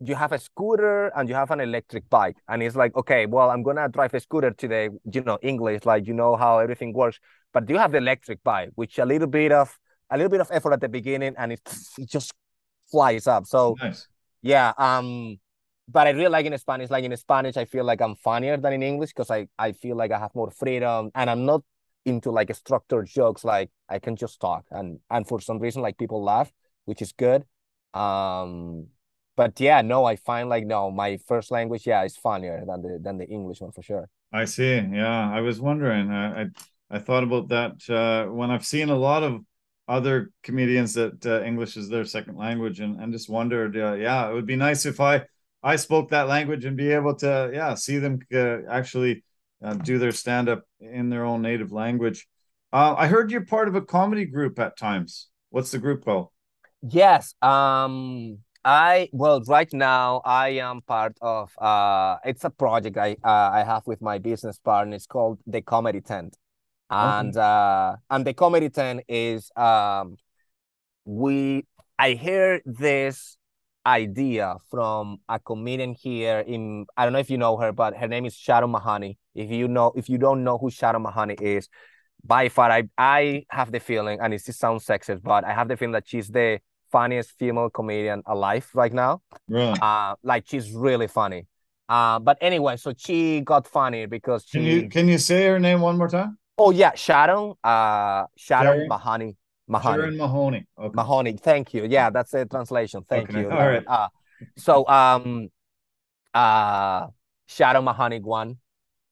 you have a scooter and you have an electric bike. And it's like okay well i'm gonna drive a scooter today you know english like you know how everything works. But you have the electric bike which a little bit of a little bit of effort at the beginning and it, it just flies up. So nice. yeah um but i really like in spanish. Like in spanish i feel like i'm funnier than in english because i i feel like i have more freedom and i'm not into like structured jokes. Like i can just talk. And and for some reason like people laugh which is good. Um but yeah, no, I find like no, my first language, yeah, is funnier than the than the English one for sure. I see. Yeah, I was wondering. I I, I thought about that uh, when I've seen a lot of other comedians that uh, English is their second language, and and just wondered, uh, yeah, it would be nice if I I spoke that language and be able to, yeah, see them uh, actually uh, do their stand up in their own native language. Uh, I heard you're part of a comedy group at times. What's the group called? Yes. Um I well right now I am part of uh it's a project I uh, I have with my business partner. It's called the Comedy Tent. And okay. uh and the Comedy Tent is um we I hear this idea from a comedian here in I don't know if you know her, but her name is Sharon Mahoney. If you know if you don't know who Sharon Mahoney is, by far I I have the feeling, and it sounds sexist, but I have the feeling that she's the funniest female comedian alive right now. Really? Uh, like she's really funny. Uh, but anyway, so she got funny because she. Can you can you say her name one more time? Oh yeah, Sharon. Uh, Sharon Mahoney. Mahoney. Sharon Mahoney. Okay. Mahoney. Thank you. Yeah, that's the translation. Thank okay. you. All right. Uh, so um, uh, Sharon Mahoney one,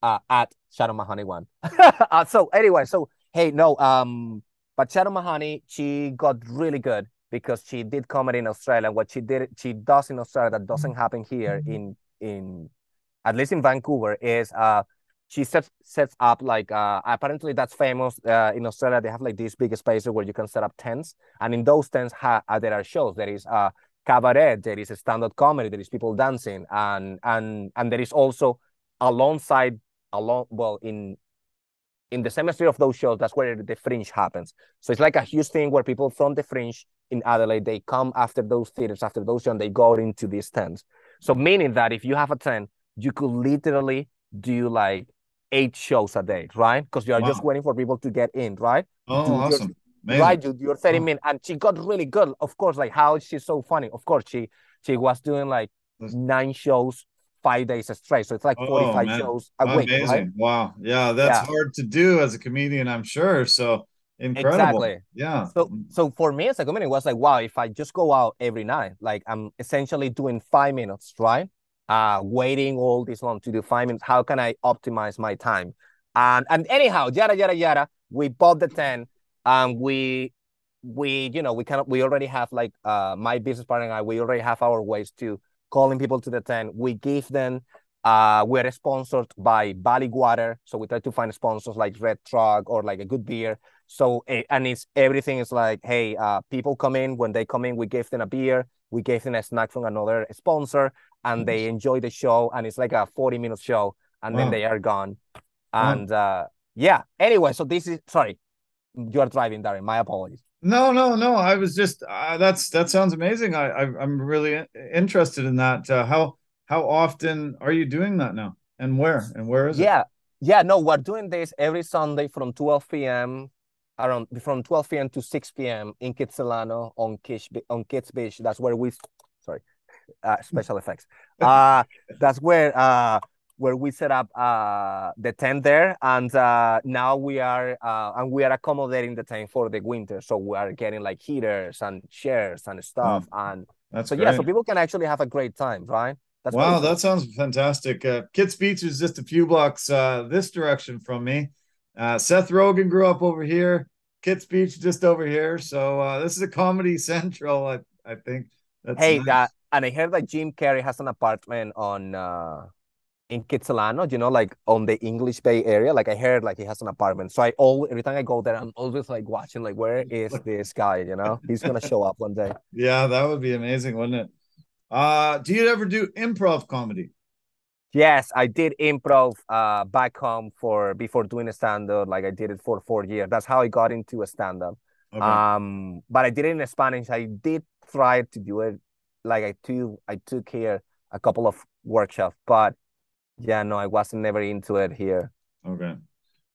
uh, at Sharon Mahoney one. uh, so anyway, so hey, no, um, but Sharon Mahoney, she got really good because she did comedy in Australia. What she did, she does in Australia that doesn't happen here in in at least in Vancouver is uh she sets sets up like uh apparently that's famous uh, in Australia. They have like these big spaces where you can set up tents, and in those tents ha- uh, there are shows. There is uh cabaret, there is stand-up comedy, there is people dancing, and and and there is also alongside along well in in the semester of those shows, that's where the fringe happens. So it's like a huge thing where people from the fringe in Adelaide, they come after those theaters, after those shows, and they go into these tents. So meaning that if you have a tent, you could literally do like eight shows a day, right? Because you are wow. just waiting for people to get in, right? Oh, awesome. Right, dude, you're 30 oh. minutes. And she got really good. Of course, like how she's so funny. Of course, she she was doing like nine shows five days straight. So it's like 45 oh, shows a Amazing. week. Right? Wow. Yeah, that's yeah. hard to do as a comedian, I'm sure. So incredible. Exactly. Yeah. So so for me as a comedian, it was like, wow, if I just go out every night, like I'm essentially doing five minutes, right? uh, waiting all this long to do five minutes. How can I optimize my time? And and anyhow, yada yada yada. We bought the tent. Um, we we you know we kind of we already have like uh my business partner and I we already have our ways to calling people to the tent. We give them. Uh, we're sponsored by Valley Water, so we try to find sponsors like Red Truck or like a good beer. So eh, and it's everything is like, hey, uh, people come in when they come in, we give them a beer, we gave them a snack from another sponsor, and they enjoy the show and it's like a 40 minute show and wow. then they are gone and wow. uh yeah anyway so this is sorry you are driving darren my apologies no no no i was just uh, that's that sounds amazing i, I am really interested in that uh, how how often are you doing that now and where and where is yeah. it yeah yeah no we're doing this every sunday from 12 p.m around from 12 p.m to 6 p.m in kitsilano on kits on kits beach that's where we sorry uh, special effects. Uh, that's where uh, where we set up uh, the tent there, and uh, now we are uh, and we are accommodating the tent for the winter. So we are getting like heaters and chairs and stuff, oh, and that's so great. yeah, so people can actually have a great time, right? That's wow, that sounds fantastic. Uh, Kits Beach is just a few blocks uh, this direction from me. Uh, Seth Rogen grew up over here. Kits Beach just over here. So uh, this is a comedy central, I, I think. That's hey, nice. that and I heard that Jim Carrey has an apartment on uh in Kitsilano, you know, like on the English Bay area. Like I heard like he has an apartment. So I all every time I go there, I'm always like watching, like, where is this guy? You know, he's gonna show up one day. Yeah, that would be amazing, wouldn't it? Uh, do you ever do improv comedy? Yes, I did improv uh back home for before doing a stand-up. Like I did it for four years. That's how I got into a stand-up. Okay. Um, but I did it in Spanish. I did try to do it like I took I took here a couple of workshops, but yeah, no, I wasn't never into it here. Okay.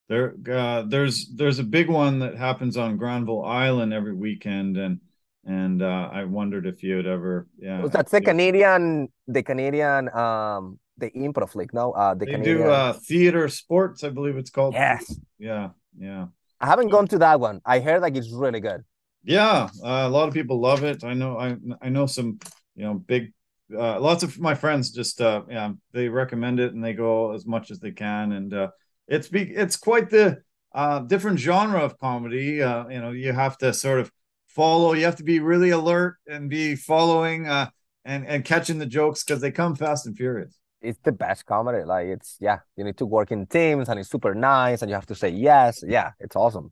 There uh, there's there's a big one that happens on Granville Island every weekend and and uh, I wondered if you had ever yeah. That's the Canadian the Canadian um the improv league, no? Uh the they Canadian... do uh TheatreSports, I believe it's called. Yes. Yeah, yeah. I haven't gone to that one. I heard like it's really good. Yeah, uh, a lot of people love it. I know I I know some you know, big uh, lots of my friends just uh yeah they recommend it and they go as much as they can. And uh it's be it's quite the uh different genre of comedy. Uh you know you have to sort of follow you have to be really alert and be following uh and and catching the jokes because they come fast and furious. It's the best comedy. Like it's yeah you need to work in teams and it's super nice and you have to say yes. Yeah it's awesome.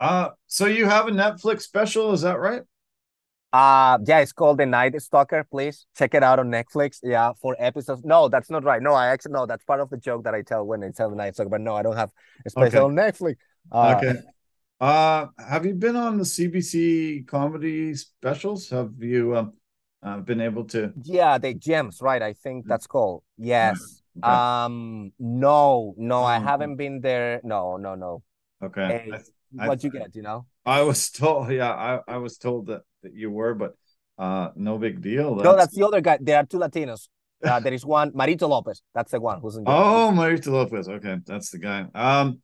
Uh so you have a netflix special is that right Uh yeah, it's called The Night Stalker. Please check it out on Netflix. Yeah, for episodes. No, that's not right. No, I actually no, that's part of the joke that I tell when I tell The Night Stalker. But no, I don't have a special okay. on Netflix. Uh, okay. Uh, have you been on the CBC comedy specials? Have you um, uh, been able to? Yeah, the gems, right? I think that's called. Yes. Okay. Um, no, no, I mm-hmm. haven't been there. No, no, no. Okay. Hey, what'd you get? You know? I was told. Yeah, I, I was told that that you were, but uh, no big deal. That's... No, that's the other guy. There are two Latinos. Uh, there is one, Marito Lopez. That's the one who's in. Oh, Marito Lopez. Okay, that's the guy. Um,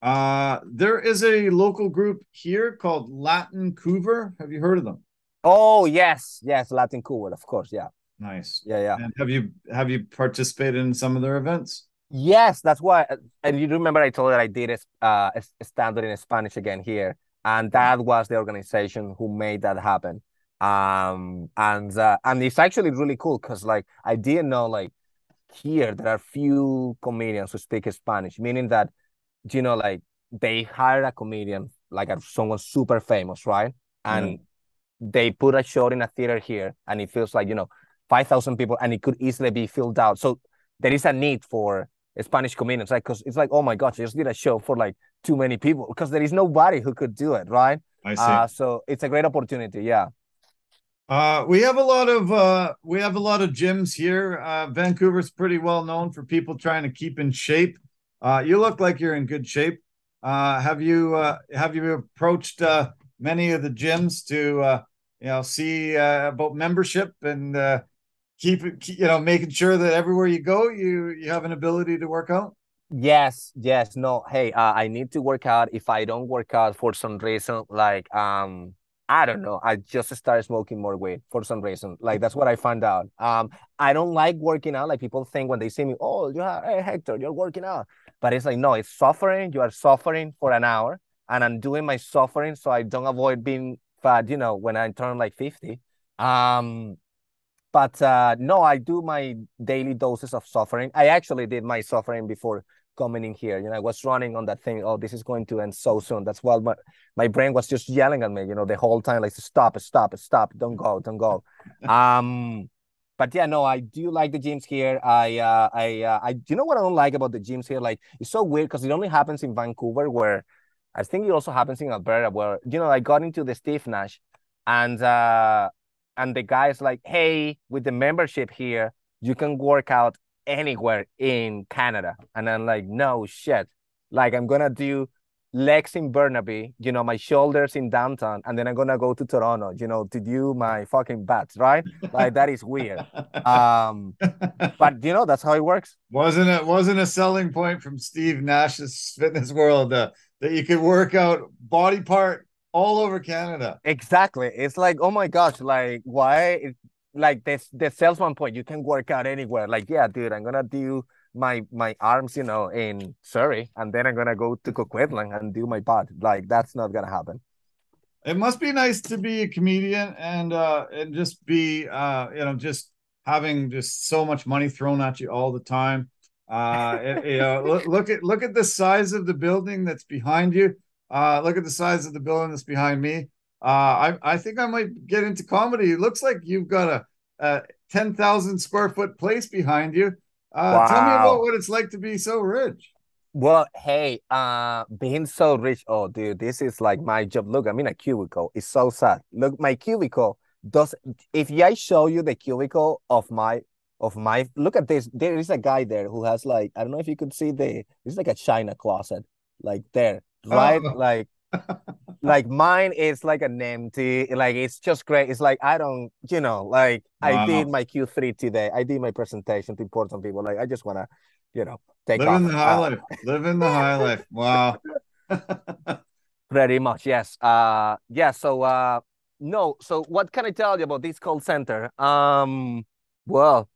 uh, there is a local group here called Latincouver. Have you heard of them? Oh yes, yes, Latincouver, of course. Yeah. Nice. Yeah, yeah. And have you have you participated in some of their events? Yes, that's why. And you remember I told that I did a, uh, a standard in Spanish again here, and that was the organization who made that happen. Um, and uh, and it's actually really cool because like I didn't know like here there are few comedians who speak Spanish, meaning that you know, like they hire a comedian, like a, someone super famous, right? And yeah. they put a show in a theater here, and it feels like you know, five thousand people, and it could easily be filled out. So there is a need for Spanish comedians, like, because it's like, oh my gosh, I just did a show for like too many people because there is nobody who could do it, right? I see. Uh, so it's a great opportunity, yeah. Uh, we have a lot of uh, we have a lot of gyms here. Uh, Vancouver's pretty well known for people trying to keep in shape. Uh, you look like you're in good shape. Uh, have you uh, have you approached uh, many of the gyms to uh, you know see uh, about membership and uh, keep you know making sure that everywhere you go you you have an ability to work out? Yes, yes. No, hey, uh, I need to work out. If I don't work out for some reason, like um I don't know. I just started smoking more weed for some reason. Like that's what I found out. Um, I don't like working out. Like people think when they see me, oh, you have, hey Hector, you're working out. But it's like no, it's suffering. You are suffering for an hour, and I'm doing my suffering so I don't avoid being fat. You know, when I turn like fifty. Um, but uh, no, I do my daily doses of suffering. I actually did my suffering before coming in here. You know, I was running on that thing. Oh, this is going to end so soon. That's why my, my brain was just yelling at me, you know, the whole time, like stop, stop, stop, don't go, don't go. um, but yeah, no, I do like the gyms here. I, uh, I, uh, I, you know what I don't like about the gyms here? Like, it's so weird because it only happens in Vancouver, where I think it also happens in Alberta, where you know, I got into the Steve Nash, and uh, and the guy's like, hey, with the membership here, you can work out anywhere in Canada. And I'm like, no shit. Like I'm gonna do legs in Burnaby, you know, my shoulders in downtown, and then I'm gonna go to Toronto, you know, to do my fucking bats, right? Like that is weird. Um, but you know, that's how it works. Wasn't it? Wasn't a selling point from Steve Nash's Fitness World uh, that you could work out body part all over Canada. Exactly. It's like, oh my gosh, like why like this the salesman point you can work out anywhere. Like yeah dude i'm gonna do my my arms you know in surrey and then i'm gonna go to coquitlam and do my butt like that's not gonna happen. It must be nice to be a comedian and uh and just be uh you know just having just so much money thrown at you all the time. Uh you know look, look at look at the size of the building that's behind you uh look at the size of the building that's behind me uh, I I think I might get into comedy. It looks like you've got a, a ten thousand square foot place behind you. Uh, wow. Tell me about what it's like to be so rich. Well, hey, uh, being so rich. Oh, dude, this is like my job. Look, I'm in a cubicle. It's so sad. Look, my cubicle does. If I show you the cubicle of my of my, look at this. There is a guy there who has like I don't know if you could see the. It's like a china closet, like there, right? Oh. Like like mine is like an empty, like it's just great. It's like I don't, you know, like wow. I did my Q3 today. I did my presentation to important people. Like I just wanna, you know, take live off. in the high life. Live in the high life. Wow. Pretty much, yes. Uh yeah, so uh no, so what can I tell you about this call center? Um well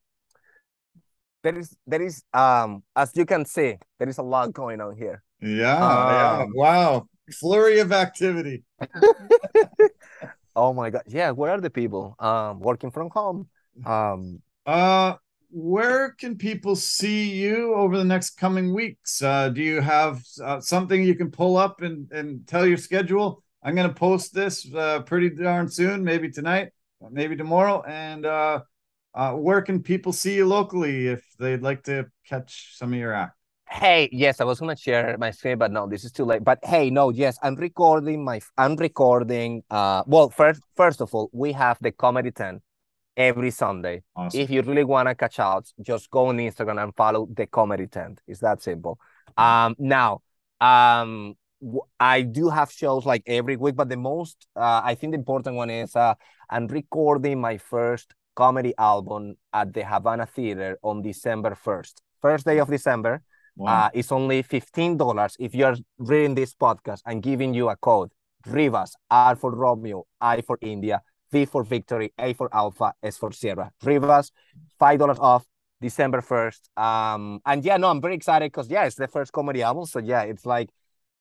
there is there is um as you can see, there is a lot going on here. Yeah, um, yeah. Wow flurry of activity. oh my god. Yeah, where are the people? Um working from home. Um uh where can people see you over the next coming weeks? Uh, do you have uh, something you can pull up and, and tell your schedule? I'm gonna post this uh, pretty darn soon, maybe tonight, maybe tomorrow. And uh, uh, where can people see you locally if they'd like to catch some of your act? Hey, yes, I was gonna share my screen, but no, this is too late. But hey, no, yes, I'm recording my I'm recording. Uh, well, first first of all, we have the comedy tent every Sunday. Awesome. If you really wanna catch out, just go on Instagram and follow the comedy tent. It's that simple. Um, now, um, I do have shows like every week, but the most uh, I think the important one is uh, I'm recording my first comedy album at the Havana Theater on December first, first day of December. Wow. Uh, it's only $15 if you're reading this podcast and giving you a code. Rivas, R for Romeo, I for India, V for Victory, A for Alpha, S for Sierra. Rivas, $5 off December 1st. Um, and yeah, no, I'm very excited because yeah, it's the first comedy album. So yeah, it's like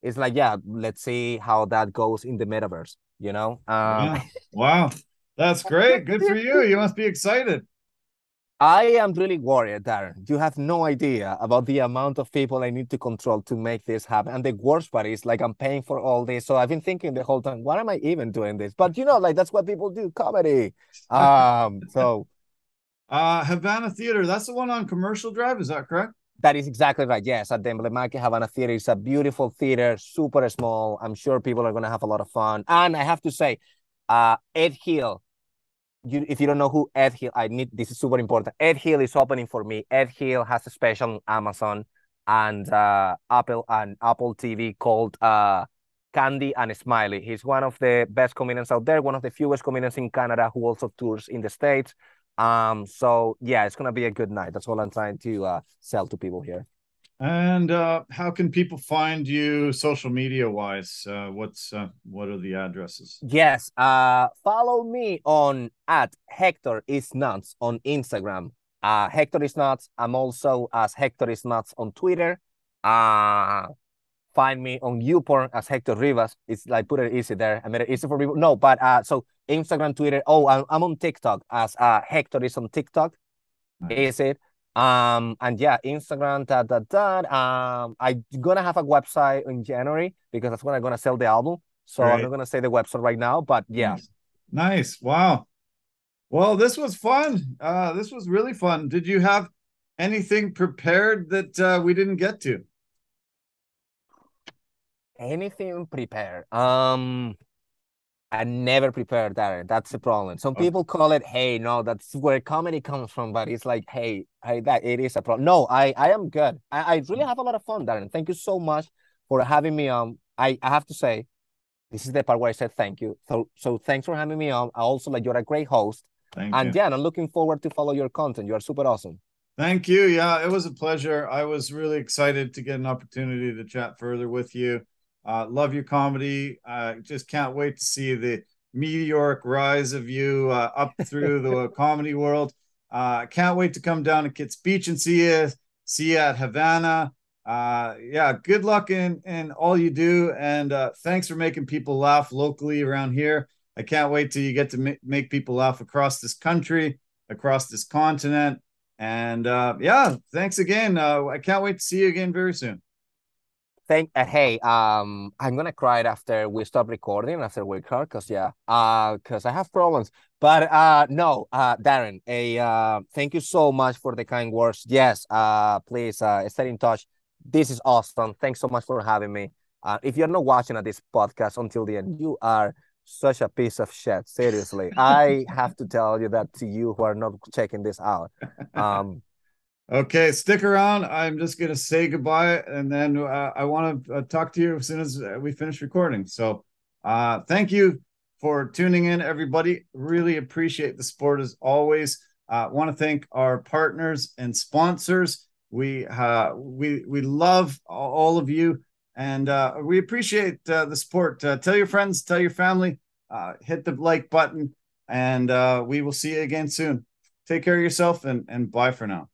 it's like, yeah, let's see how that goes in the metaverse, you know? Um, yeah. Wow. That's great. Good for you. You must be excited. I am really worried, Darren. You have no idea about the amount of people I need to control to make this happen. And the worst part is like I'm paying for all this. So I've been thinking the whole time, why am I even doing this? But you know, like that's what people do, comedy. Um, so uh Havana Theater, that's the one on commercial drive, is that correct? That is exactly right. Yes, at the Emblematic Havana Theater. It's a beautiful theater, super small. I'm sure people are gonna have a lot of fun. And I have to say, uh, Ed Hill, you, if you don't know who Ed Hill, I need this is super important. Ed Hill is opening for me. Ed Hill has a special on Amazon and uh, Apple and Apple TV called uh, Candy and Smiley. He's one of the best comedians out there, one of the fewest comedians in Canada who also tours in the States. Um, so yeah, it's gonna be a good night. That's all I'm trying to uh, sell to people here. And uh, how can people find you social media wise? Uh, what's uh, what are the addresses? Yes, uh, follow me on at Hector is nuts on Instagram. Uh, Hector is nuts. I'm also as Hector is nuts on Twitter. Uh, find me on YouPorn as Hector Rivas. It's like put it easy there. I made it easy for people. No, but uh, so Instagram, Twitter. Oh, I'm, I'm on TikTok as uh Hector is on TikTok. Nice. Is it? Um and yeah, Instagram. Da da da. Um, I'm gonna have a website in January because that's when I'm gonna sell the album. So I'm not gonna say the website right now, but yeah. Nice. nice. Wow. Well, this was fun. Uh, this was really fun. Did you have anything prepared that uh, we didn't get to? Anything prepared? Um, I never prepared that. That's the problem. Some okay. people call it, hey, no, that's where comedy comes from. But it's like, hey, hey, that it is a problem. No, I, I am good. I, I really mm. have a lot of fun, Darren. Thank you so much for having me on. I, I have to say, this is the part where I said thank you. So, so thanks for having me on. I also like you're a great host. Thank and you. yeah, and I'm looking forward to follow your content. You are super awesome. Thank you. Yeah, it was a pleasure. I was really excited to get an opportunity to chat further with you. Uh, love your comedy. Uh, just can't wait to see the meteoric rise of you uh, up through the comedy world. Uh, can't wait to come down to Kits Beach and see you. See you at Havana. Uh, yeah, good luck in in all you do, and uh, thanks for making people laugh locally around here. I can't wait till you get to ma- make people laugh across this country, across this continent, and uh, yeah, thanks again. Uh, I can't wait to see you again very soon thank uh, hey um i'm gonna cry after we stop recording after we record because yeah uh because i have problems. But uh no uh darren a uh thank you so much for the kind words. Yes uh please uh stay in touch. This is awesome. Thanks so much for having me. Uh if you're not watching at this podcast until the end you are such a piece of shit. Seriously i have to tell you that to you who are not checking this out. Um Okay, stick around. I'm just going to say goodbye, and then uh, I want to uh, talk to you as soon as uh, we finish recording. So, uh, thank you for tuning in, everybody. Really appreciate the support as always. Uh, want to thank our partners and sponsors. We uh, we we love all of you, and uh, we appreciate the support. Tell your friends, tell your family, uh, hit the like button, and uh, we will see you again soon. Take care of yourself, and and bye for now.